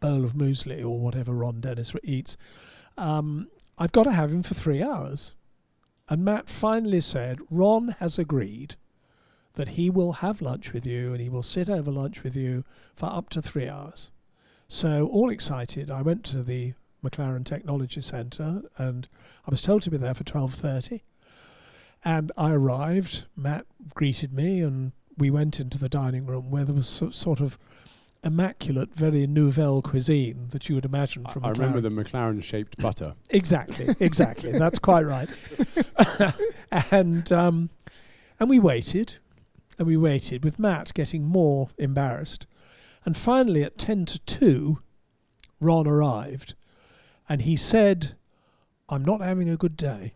bowl of muesli or whatever Ron Dennis eats. Um, I've got to have him for three hours. And Matt finally said, Ron has agreed that he will have lunch with you and he will sit over lunch with you for up to three hours. So, all excited, I went to the McLaren Technology Centre and I was told to be there for 12.30. And I arrived, Matt greeted me and we went into the dining room where there was sort of immaculate, very nouvelle cuisine that you would imagine from I, remember the McLaren-shaped butter. Exactly, exactly. That's quite right. and um, and we waited, and we waited with Matt getting more embarrassed, and finally at ten to two, Ron arrived, and he said, I'm not having a good day.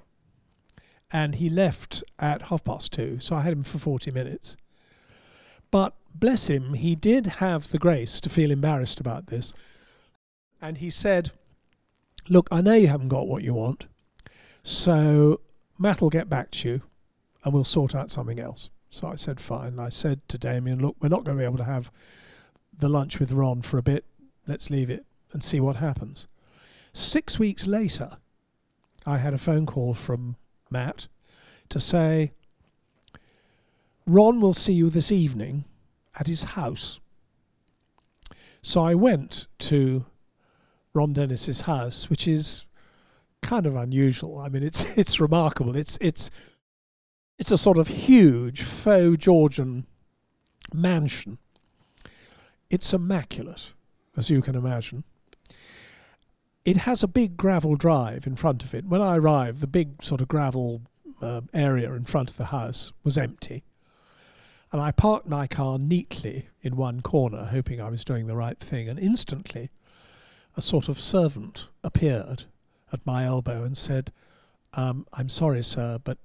And he left at half past two, so I had him for 40 minutes. But bless him, he did have the grace to feel embarrassed about this. And he said, Look, I know you haven't got what you want, so Matt will get back to you and we'll sort out something else. So I said, Fine. I said to Damien, Look, we're not going to be able to have the lunch with Ron for a bit. Let's leave it and see what happens. Six weeks later, I had a phone call from Matt to say, Ron will see you this evening at his house. So I went to Ron Dennis's house, which is kind of unusual. I mean, it's it's remarkable. It's it's it's a sort of huge faux Georgian mansion. It's immaculate, as you can imagine. It has a big gravel drive in front of it. When I arrived, the big sort of gravel uh, area in front of the house was empty. And I parked my car neatly in one corner, hoping I was doing the right thing. And instantly, a sort of servant appeared at my elbow and said, um, I'm sorry, sir, but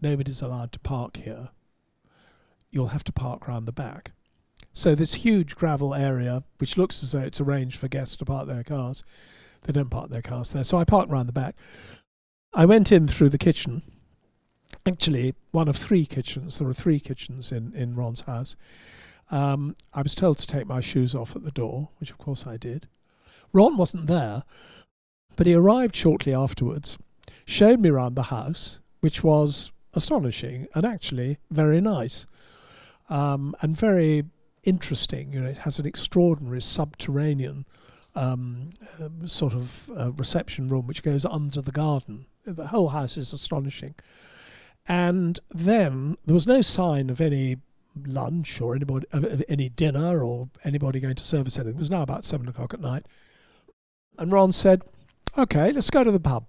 nobody's allowed to park here. You'll have to park round the back. So, this huge gravel area, which looks as though it's arranged for guests to park their cars, they don't park their cars there. So I parked round the back. I went in through the kitchen. Actually, one of three kitchens. There were three kitchens in, in Ron's house. Um, I was told to take my shoes off at the door, which of course I did. Ron wasn't there, but he arrived shortly afterwards, showed me round the house, which was astonishing and actually very nice um, and very interesting. You know, it has an extraordinary subterranean um, um, sort of uh, reception room which goes under the garden. The whole house is astonishing. And then there was no sign of any lunch or anybody any dinner or anybody going to service anything. It was now about seven o'clock at night. And Ron said, Okay, let's go to the pub.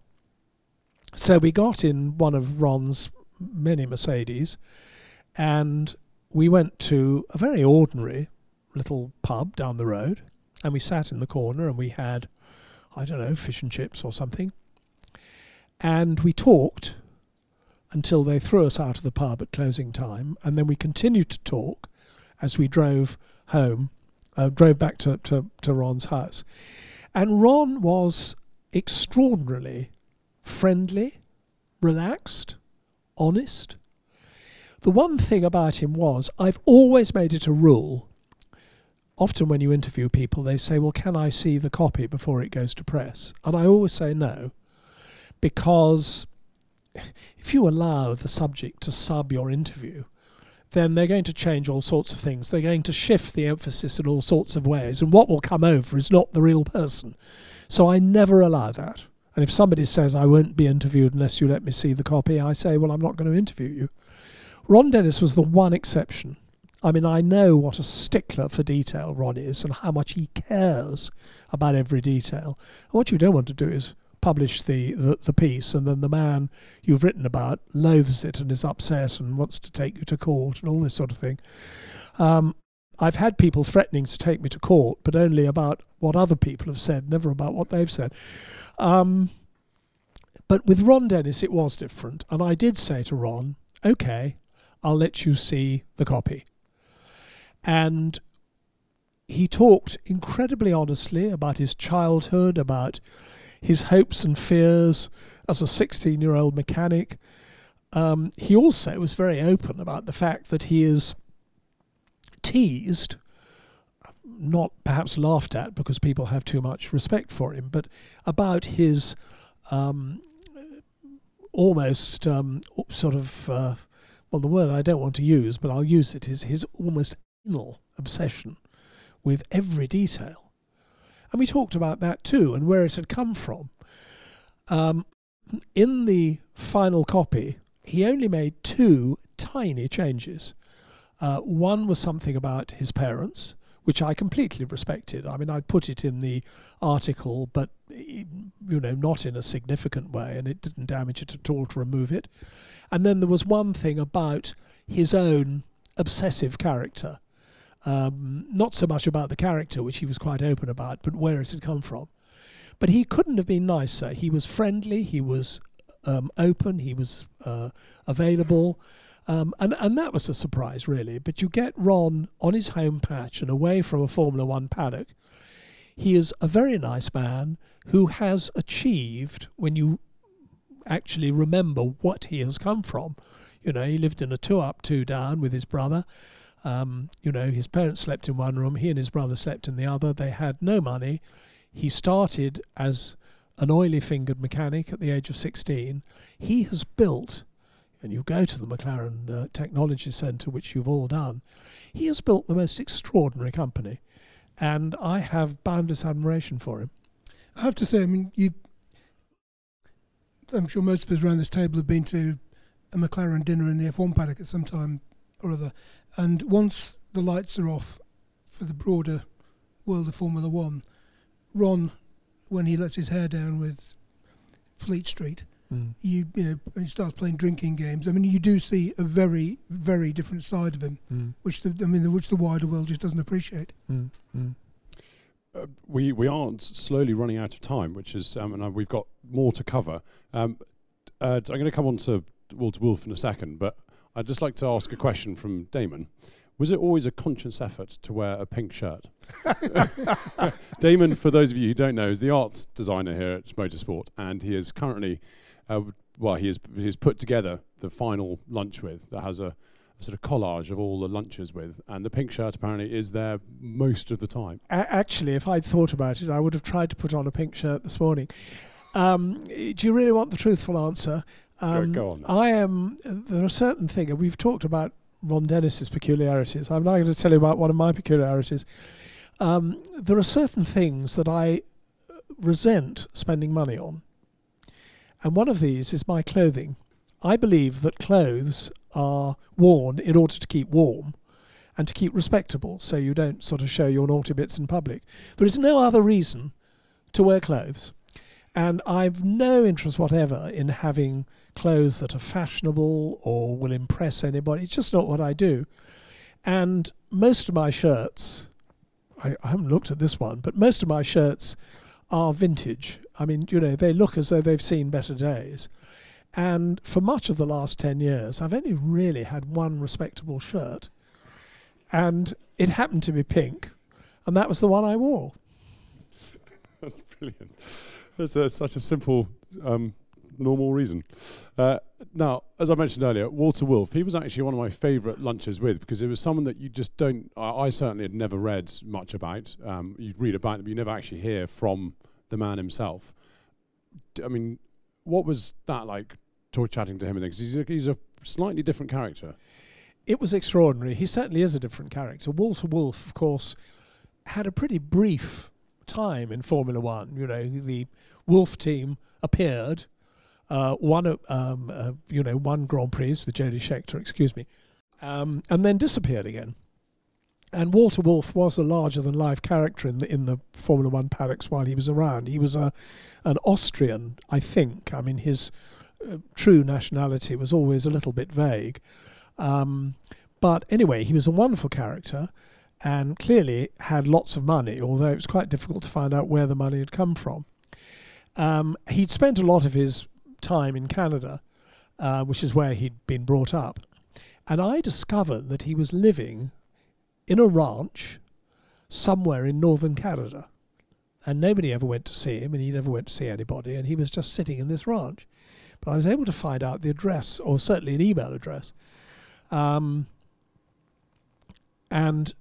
So we got in one of Ron's many Mercedes and we went to a very ordinary little pub down the road and we sat in the corner and we had, I don't know, fish and chips or something. And we talked until they threw us out of the pub at closing time. And then we continued to talk as we drove home, uh, drove back to, to, to Ron's house. And Ron was extraordinarily friendly, relaxed, honest. The one thing about him was I've always made it a rule often when you interview people, they say, Well, can I see the copy before it goes to press? And I always say no, because if you allow the subject to sub your interview, then they're going to change all sorts of things. They're going to shift the emphasis in all sorts of ways, and what will come over is not the real person. So I never allow that. And if somebody says, I won't be interviewed unless you let me see the copy, I say, Well, I'm not going to interview you. Ron Dennis was the one exception. I mean, I know what a stickler for detail Ron is and how much he cares about every detail. And what you don't want to do is publish the, the, the, piece and then the man you've written about loathes it and is upset and wants to take you to court and all this sort of thing. Um, I've had people threatening to take me to court, but only about what other people have said, never about what they've said. Um, but with Ron Dennis, it was different. And I did say to Ron, okay, I'll let you see the copy. And he talked incredibly honestly about his childhood, about his hopes and fears as a 16 year old mechanic. Um, he also was very open about the fact that he is teased, not perhaps laughed at because people have too much respect for him, but about his um, almost um, sort of, uh, well, the word I don't want to use, but I'll use it, is his almost anal obsession with every detail. And we talked about that too and where it had come from. Um, in the final copy, he only made two tiny changes. Uh, one was something about his parents, which I completely respected. I mean, I'd put it in the article, but you know, not in a significant way, and it didn't damage it at all to remove it. And then there was one thing about his own obsessive character, um, not so much about the character, which he was quite open about, but where it had come from. But he couldn't have been nicer. He was friendly. He was um, open. He was uh, available. Um, and, and that was a surprise, really. But you get Ron on his home patch and away from a Formula One paddock. He is a very nice man who has achieved, when you actually remember what he has come from. You know, he lived in a two up, two down with his brother. Um, you know, his parents slept in one room, he and his brother slept in the other. They had no money. He started as an oily fingered mechanic at the age of 16. He has built, and you go to the McLaren uh, Technology Centre, which you've all done, he has built the most extraordinary company. And I have boundless admiration for him. I have to say, I mean, you. I'm sure most of us around this table have been to a McLaren dinner in the F1 paddock at some time or other, and once the lights are off for the broader world of Formula One, Ron, when he lets his hair down with Fleet Street, Mm. you you know when he starts playing drinking games. I mean, you do see a very very different side of him, Mm. which the I mean, which the wider world just doesn't appreciate. Mm. Mm. Uh, we we are s- slowly running out of time, which is um, and uh, we've got more to cover. Um, uh, I'm going to come on to Walter Wolf in a second, but I'd just like to ask a question from Damon. Was it always a conscious effort to wear a pink shirt? Damon, for those of you who don't know, is the arts designer here at Motorsport, and he is currently, uh, well, he has he has put together the final lunch with that has a, a sort of collage of all the lunches with, and the pink shirt apparently is there most of the time. A- actually, if I'd thought about it, I would have tried to put on a pink shirt this morning. Um, do you really want the truthful answer? Um, go on then. I am. There are certain things, we've talked about Ron Dennis's peculiarities. I'm now going to tell you about one of my peculiarities. Um, there are certain things that I resent spending money on, and one of these is my clothing. I believe that clothes are worn in order to keep warm and to keep respectable so you don't sort of show your naughty bits in public. There is no other reason to wear clothes. And I've no interest whatever in having clothes that are fashionable or will impress anybody. It's just not what I do. And most of my shirts, I, I haven't looked at this one, but most of my shirts are vintage. I mean, you know, they look as though they've seen better days. And for much of the last 10 years, I've only really had one respectable shirt. And it happened to be pink. And that was the one I wore. That's brilliant. That's uh, such a simple, um, normal reason. Uh, now, as I mentioned earlier, Walter Wolf, he was actually one of my favourite lunches with because it was someone that you just don't, I, I certainly had never read much about. Um, you read about them, but you never actually hear from the man himself. D- I mean, what was that like, talk, chatting to him? Because he's a, he's a slightly different character. it was extraordinary. He certainly is a different character. Walter Wolf, of course, had a pretty brief time in Formula One. You know, the Wolf team appeared, uh, won, a, um, uh, you know, one Grand Prix with Jody Scheckter, excuse me, um, and then disappeared again. And Walter Wolf was a larger than life character in the in the Formula One paddocks while he was around. He was a an Austrian, I think. I mean, his uh, true nationality was always a little bit vague. Um, but anyway, he was a wonderful character and clearly had lots of money, although it was quite difficult to find out where the money had come from. Um, he'd spent a lot of his time in Canada, uh, which is where he'd been brought up. And I discovered that he was living in a ranch somewhere in northern Canada. And nobody ever went to see him, and he never went to see anybody, and he was just sitting in this ranch. But I was able to find out the address, or certainly an email address. Um, and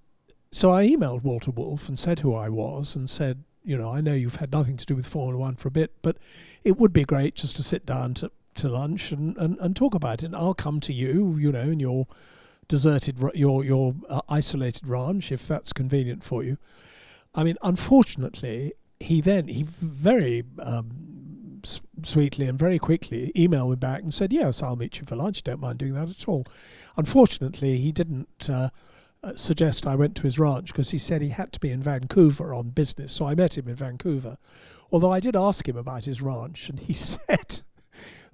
so I emailed Walter Wolf and said who I was and said, you know, I know you've had nothing to do with Formula One for a bit, but it would be great just to sit down to, to lunch and, and, and talk about it. And I'll come to you, you know, in your deserted, your your uh, isolated ranch if that's convenient for you. I mean, unfortunately, he then he very um, s- sweetly and very quickly emailed me back and said, "Yes, I'll meet you for lunch. Don't mind doing that at all." Unfortunately, he didn't uh, suggest I went to his ranch because he said he had to be in Vancouver on business. So I met him in Vancouver. Although I did ask him about his ranch, and he said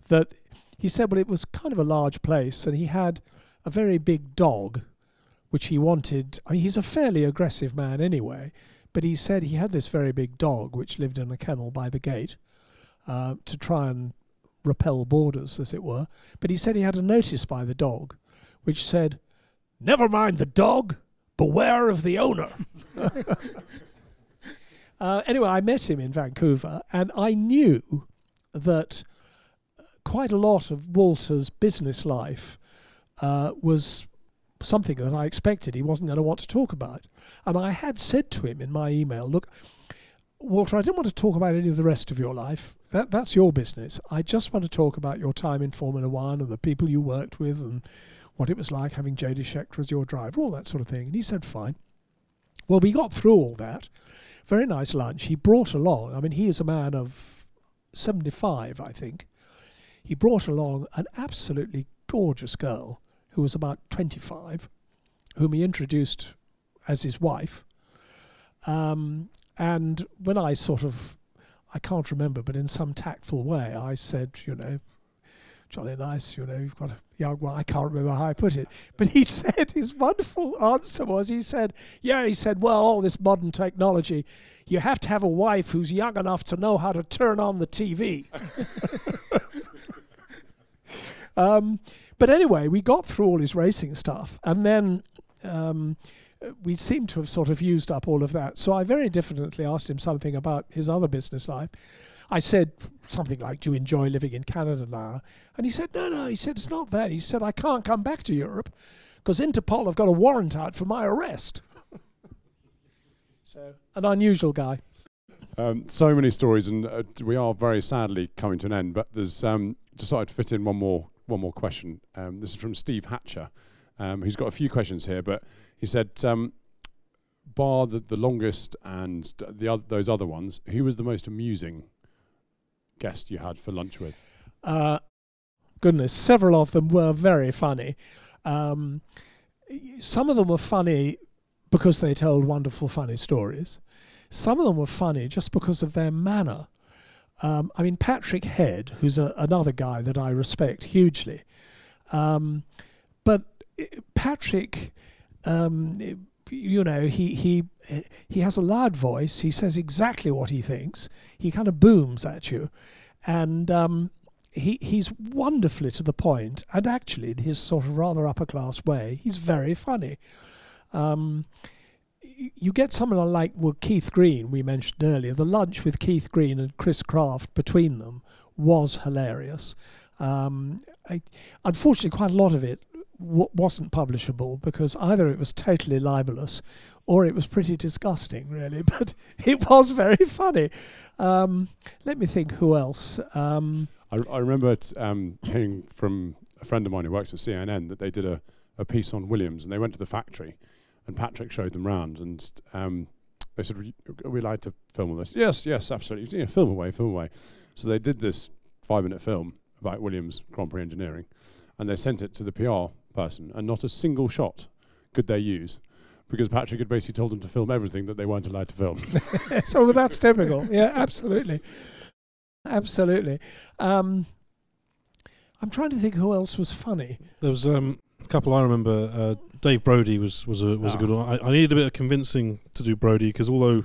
that he said, well, it was kind of a large place, and he had a very big dog, which he wanted. I mean, he's a fairly aggressive man anyway, but he said he had this very big dog which lived in a kennel by the gate uh, to try and repel boarders, as it were. But he said he had a notice by the dog which said, Never mind the dog, beware of the owner. uh, anyway, I met him in Vancouver and I knew that quite a lot of Walter's business life uh, was something that I expected he wasn't going to want to talk about. And I had said to him in my email, look, Walter, I don't want to talk about any of the rest of your life. That, that's your business. I just want to talk about your time in Formula One and the people you worked with and what it was like having Jody Scheckter as your driver, all that sort of thing. And he said, fine. Well, we got through all that. Very nice lunch. He brought along, I mean, he is a man of 75, I think. He brought along an absolutely gorgeous girl who was about 25, whom he introduced as his wife. Um, and when I sort of, I can't remember, but in some tactful way, I said, you know, Johnny Nice, you know, you've got a young one. I can't remember how I put it. But he said, his wonderful answer was, he said, yeah, he said, well, all this modern technology, you have to have a wife who's young enough to know how to turn on the TV. um, but anyway, we got through all his racing stuff. And then um, we seem to have sort of used up all of that. So I very diffidently asked him something about his other business life. I said something like, Do you enjoy living in Canada now? And he said, No, no. He said, It's not that. He said, I can't come back to Europe because Interpol have got a warrant out for my arrest. so, an unusual guy. Um, so many stories, and uh, we are very sadly coming to an end. But there's um, thought I'd fit in one more one more question. Um, this is from Steve Hatcher, um, who's got a few questions here, but he said, um, bar the, the longest and the those other ones, who was the most amusing guest you had for lunch with? Uh, goodness, several of them were very funny. Um, some of them were funny because they told wonderful, funny stories. Some of them were funny just because of their manner. Um, I mean, Patrick Head, who's a, another guy that I respect hugely. Um, but eh, Patrick, um, you know, he, he, he has a loud voice. He says exactly what he thinks. He kind of booms at you. And um, he, he's wonderfully to the point. and actually, in his sort of rather upper class way, he's very funny. Um, you get someone like well, Keith Greene, we mentioned earlier. The lunch with Keith Greene and Chris Craft between them was hilarious. Um, I, unfortunately, quite a lot of it w- wasn't publishable because either it was totally libelous or it was pretty disgusting, really. But it was very funny. Um, let me think who else. Um, I, I remember um, hearing from a friend of mine who works at CNN that they did a, a piece on Williams and they went to the factory and Patrick showed them round, and um, they said, "Are we allowed to film all this?" Yes, yes, absolutely. Yeah, film away, film away. So they did this five-minute film about Williams Grand Prix engineering, and they sent it to the PR person, and not a single shot could they use because Patrick had basically told them to film everything that they weren't allowed to film. so that's typical. Yeah, absolutely, absolutely. Um, I'm trying to think who else was funny. There was um, a couple I remember. Uh, Dave Brodie was was a was oh. a good one. I, I, needed a bit of convincing to do Brodie because although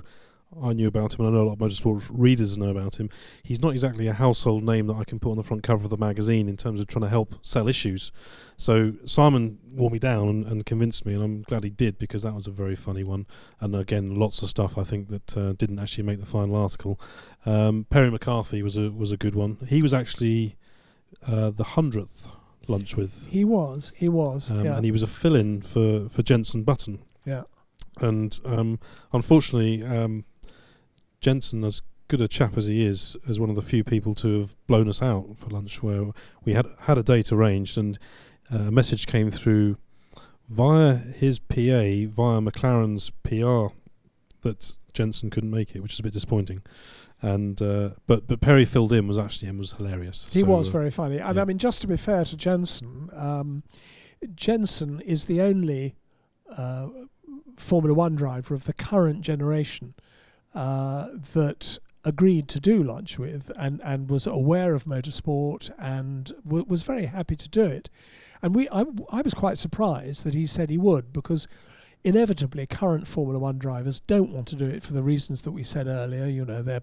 I knew about him and I know a lot of motorsport readers know about him, he's not exactly a household name that I can put on the front cover of the magazine in terms of trying to help sell issues. So Simon wore me down and, and convinced me, and I'm glad he did because that was a very funny one. And again, lots of stuff I think that uh, didn't actually make the final article. Um, Perry McCarthy was a was a good one. He was actually uh, the hundredth lunch with. He was. He was. Um, yeah. And he was a fill-in for for Jenson Button. Yeah. And um, unfortunately, Jenson, as good a chap as he is, is one of the few people to have blown us out for lunch. Where we had had a date arranged, and uh, a message came through via his PA, via McLaren's PR, that Jenson couldn't make it, which is a bit disappointing and uh, but but Perry filled in was actually and was hilarious. He so was uh, very funny, and yeah. I mean just to be fair to Jenson, um, Jenson is the only uh, Formula One driver of the current generation uh, that agreed to do lunch with and and was aware of motorsport and w- was very happy to do it, and we I, I was quite surprised that he said he would because inevitably, current Formula One drivers don't want to do it for the reasons that we said earlier. You know, they're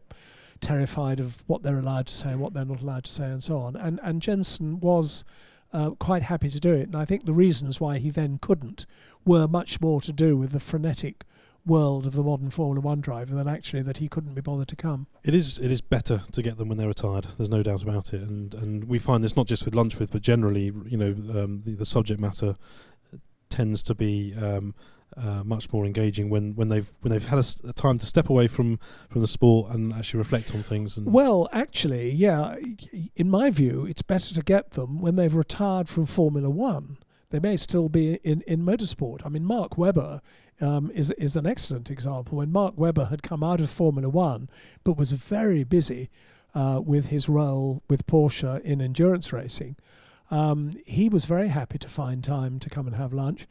terrified of what they're allowed to say and what they're not allowed to say, and so on. And and Jenson was. Uh, quite happy to do it, and I think the reasons why he then couldn't were much more to do with the frenetic world of the modern Formula One driver than actually that he couldn't be bothered to come. It is it is better to get them when they're retired. There's no doubt about it, and and we find this not just with lunch with, but generally, you know, um, the, the subject matter tends to be um, uh, much more engaging when, when they've when they've had a time to step away from, from the sport and actually reflect on things. And Well, actually, yeah, in my view, it's better to get them when they've retired from Formula One. They may still be in, in motorsport. I mean, Mark Webber um, is is an excellent example. When Mark Webber had come out of Formula One, but was very busy uh, with his role with Porsche in endurance racing, um, he was very happy to find time to come and have lunch.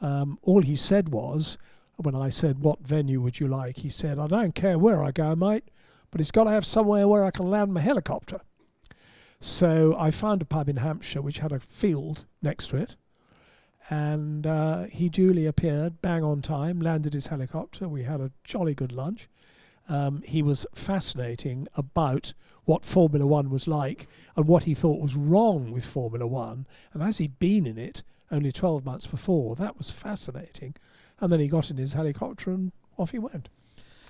Um, all he said was, when I said, "What venue would you like?" he said, "I don't care where I go, mate." but it's got to have somewhere where I can land my helicopter. So I found a pub in Hampshire which had a field next to it, and uh, he duly appeared, bang on time, landed his helicopter. We had a jolly good lunch. Um, he was fascinating about what Formula One was like and what he thought was wrong with Formula One. And as he'd been in it only 12 months before, that was fascinating. And then he got in his helicopter and off he went.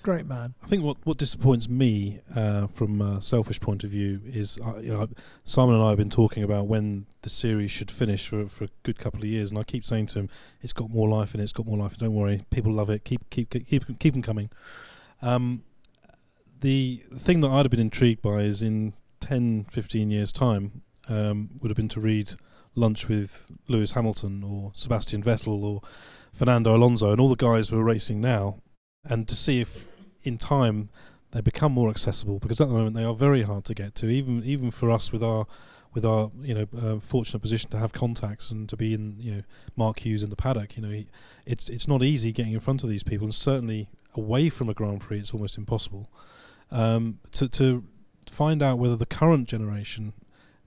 Great man. I think what, what disappoints me uh, from a selfish point of view is uh, you know, Simon and I have been talking about when the series should finish for, for a good couple of years, and I keep saying to him, "It's got more life in it. It's got more life. Don't worry, people love it. Keep keep keep keep, keep them coming." Um, the thing that I'd have been intrigued by is in 10, 15 years' time um, would have been to read Lunch with Lewis Hamilton or Sebastian Vettel or Fernando Alonso and all the guys who are racing now, and to see if in time they become more accessible because at the moment they are very hard to get to. Even even for us with our with our you know uh, fortunate position to have contacts and to be in you know Mark Hughes in the paddock you know he, it's it's not easy getting in front of these people and certainly away from a Grand Prix it's almost impossible. Um, to to find out whether the current generation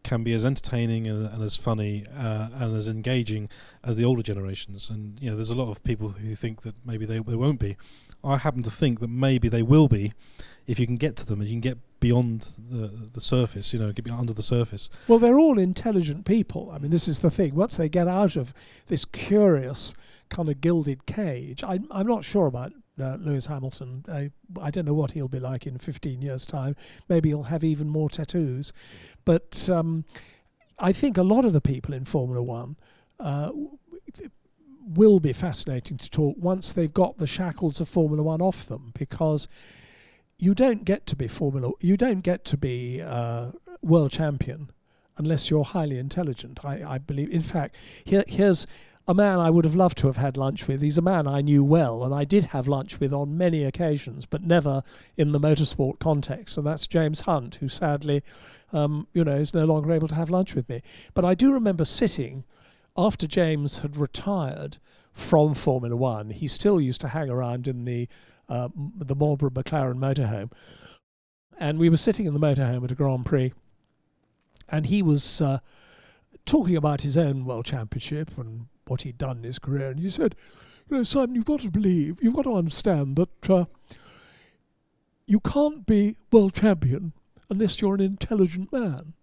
can be as entertaining and, and as funny uh, and as engaging as the older generations and you know there's a lot of people who think that maybe they, they won't be I happen to think that maybe they will be if you can get to them and you can get beyond the the surface, you know, get under the surface. Well, they're all intelligent people. I mean, this is the thing. Once they get out of this curious kind of gilded cage, I'm, I'm not sure about uh, Lewis Hamilton. I, I don't know what he'll be like in 15 years' time. Maybe he'll have even more tattoos. But um, I think a lot of the people in Formula One uh, will be fascinating to talk once they've got the shackles of Formula One off them because you don't get to be Formula you don't get to be uh, world champion unless you're highly intelligent. I, I believe. In fact, here, here's a man I would have loved to have had lunch with. He's a man I knew well, and I did have lunch with on many occasions, but never in the motorsport context. And that's James Hunt, who sadly, um, you know, is no longer able to have lunch with me. But I do remember sitting after James had retired from Formula One. He still used to hang around in the uh, the Marlboro McLaren motorhome, and we were sitting in the motorhome at a Grand Prix, and he was uh, talking about his own world championship and what he'd done in his career. And he said, "You know, Simon, you've got to believe, you've got to understand that uh, you can't be world champion unless you're an intelligent man."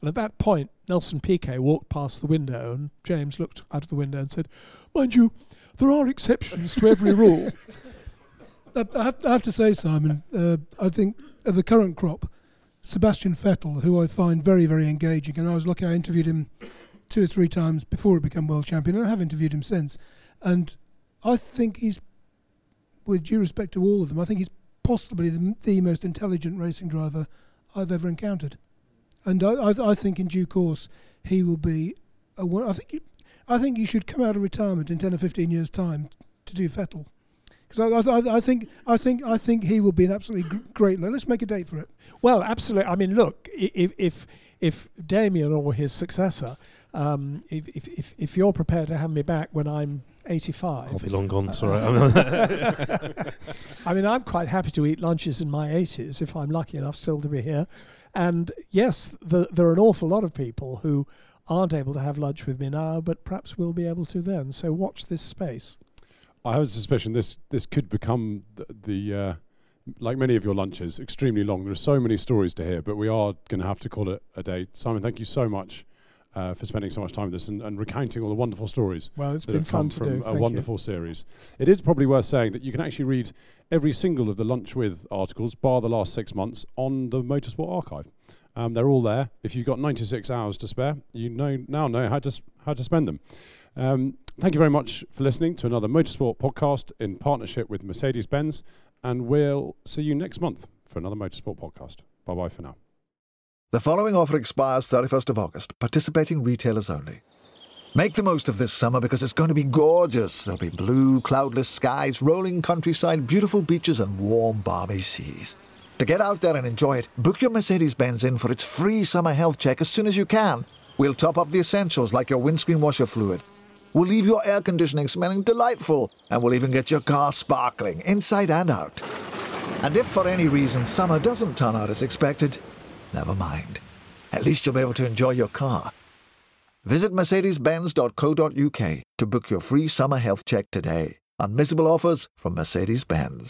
And at that point, Nelson Piquet walked past the window, and James looked out of the window and said, "Mind you, there are exceptions to every rule." I, I, have, I have to say, Simon, uh, I think of the current crop, Sebastian Vettel, who I find very, very engaging, and I was lucky I interviewed him two or three times before he became world champion, and I have interviewed him since. And I think he's, with due respect to all of them, I think he's possibly the, the most intelligent racing driver I've ever encountered. And I, I, I think in due course he will be. A, I think you, I think you should come out of retirement in ten or fifteen years' time to do Vettel. Because I, I, I think I think I think he will be an absolutely great. Let's make a date for it. Well, absolutely. I mean, look, if if if Damien or his successor, um, if, if if if you're prepared to have me back when I'm 85, I'll be long gone. It's all right. I mean, I mean, I'm quite happy to eat lunches in my 80s if I'm lucky enough still to be here. And yes, the, there are an awful lot of people who aren't able to have lunch with me now, but perhaps we'll be able to then. So watch this space. I have a suspicion this this could become the, the uh, like many of your lunches, extremely long. There are so many stories to hear, but we are going to have to call it a day. Simon, thank you so much uh, for spending so much time with us and, and recounting all the wonderful stories Well, it's that been have come to from do. a Thank you. wonderful series. It is probably worth saying that you can actually read every single of the Lunch With articles, bar the last six months, on the Motorsport Archive. Um, they're all there. If you've got 96 hours to spare, you know now know how to s- how to spend them. Um, thank you very much for listening to another Motorsport podcast in partnership with Mercedes-Benz, and we'll see you next month for another Motorsport podcast. Bye bye for now. The following offer expires 31st of August, participating retailers only. Make the most of this summer because it's going to be gorgeous. There'll be blue, cloudless skies, rolling countryside, beautiful beaches, and warm, balmy seas. To get out there and enjoy it, book your Mercedes Benz in for its free summer health check as soon as you can. We'll top up the essentials like your windscreen washer fluid. We'll leave your air conditioning smelling delightful, and we'll even get your car sparkling inside and out. And if for any reason summer doesn't turn out as expected, never mind. At least you'll be able to enjoy your car. Visit mercedes-benz.co.uk to book your free summer health check today. Unmissable offers from Mercedes-Benz.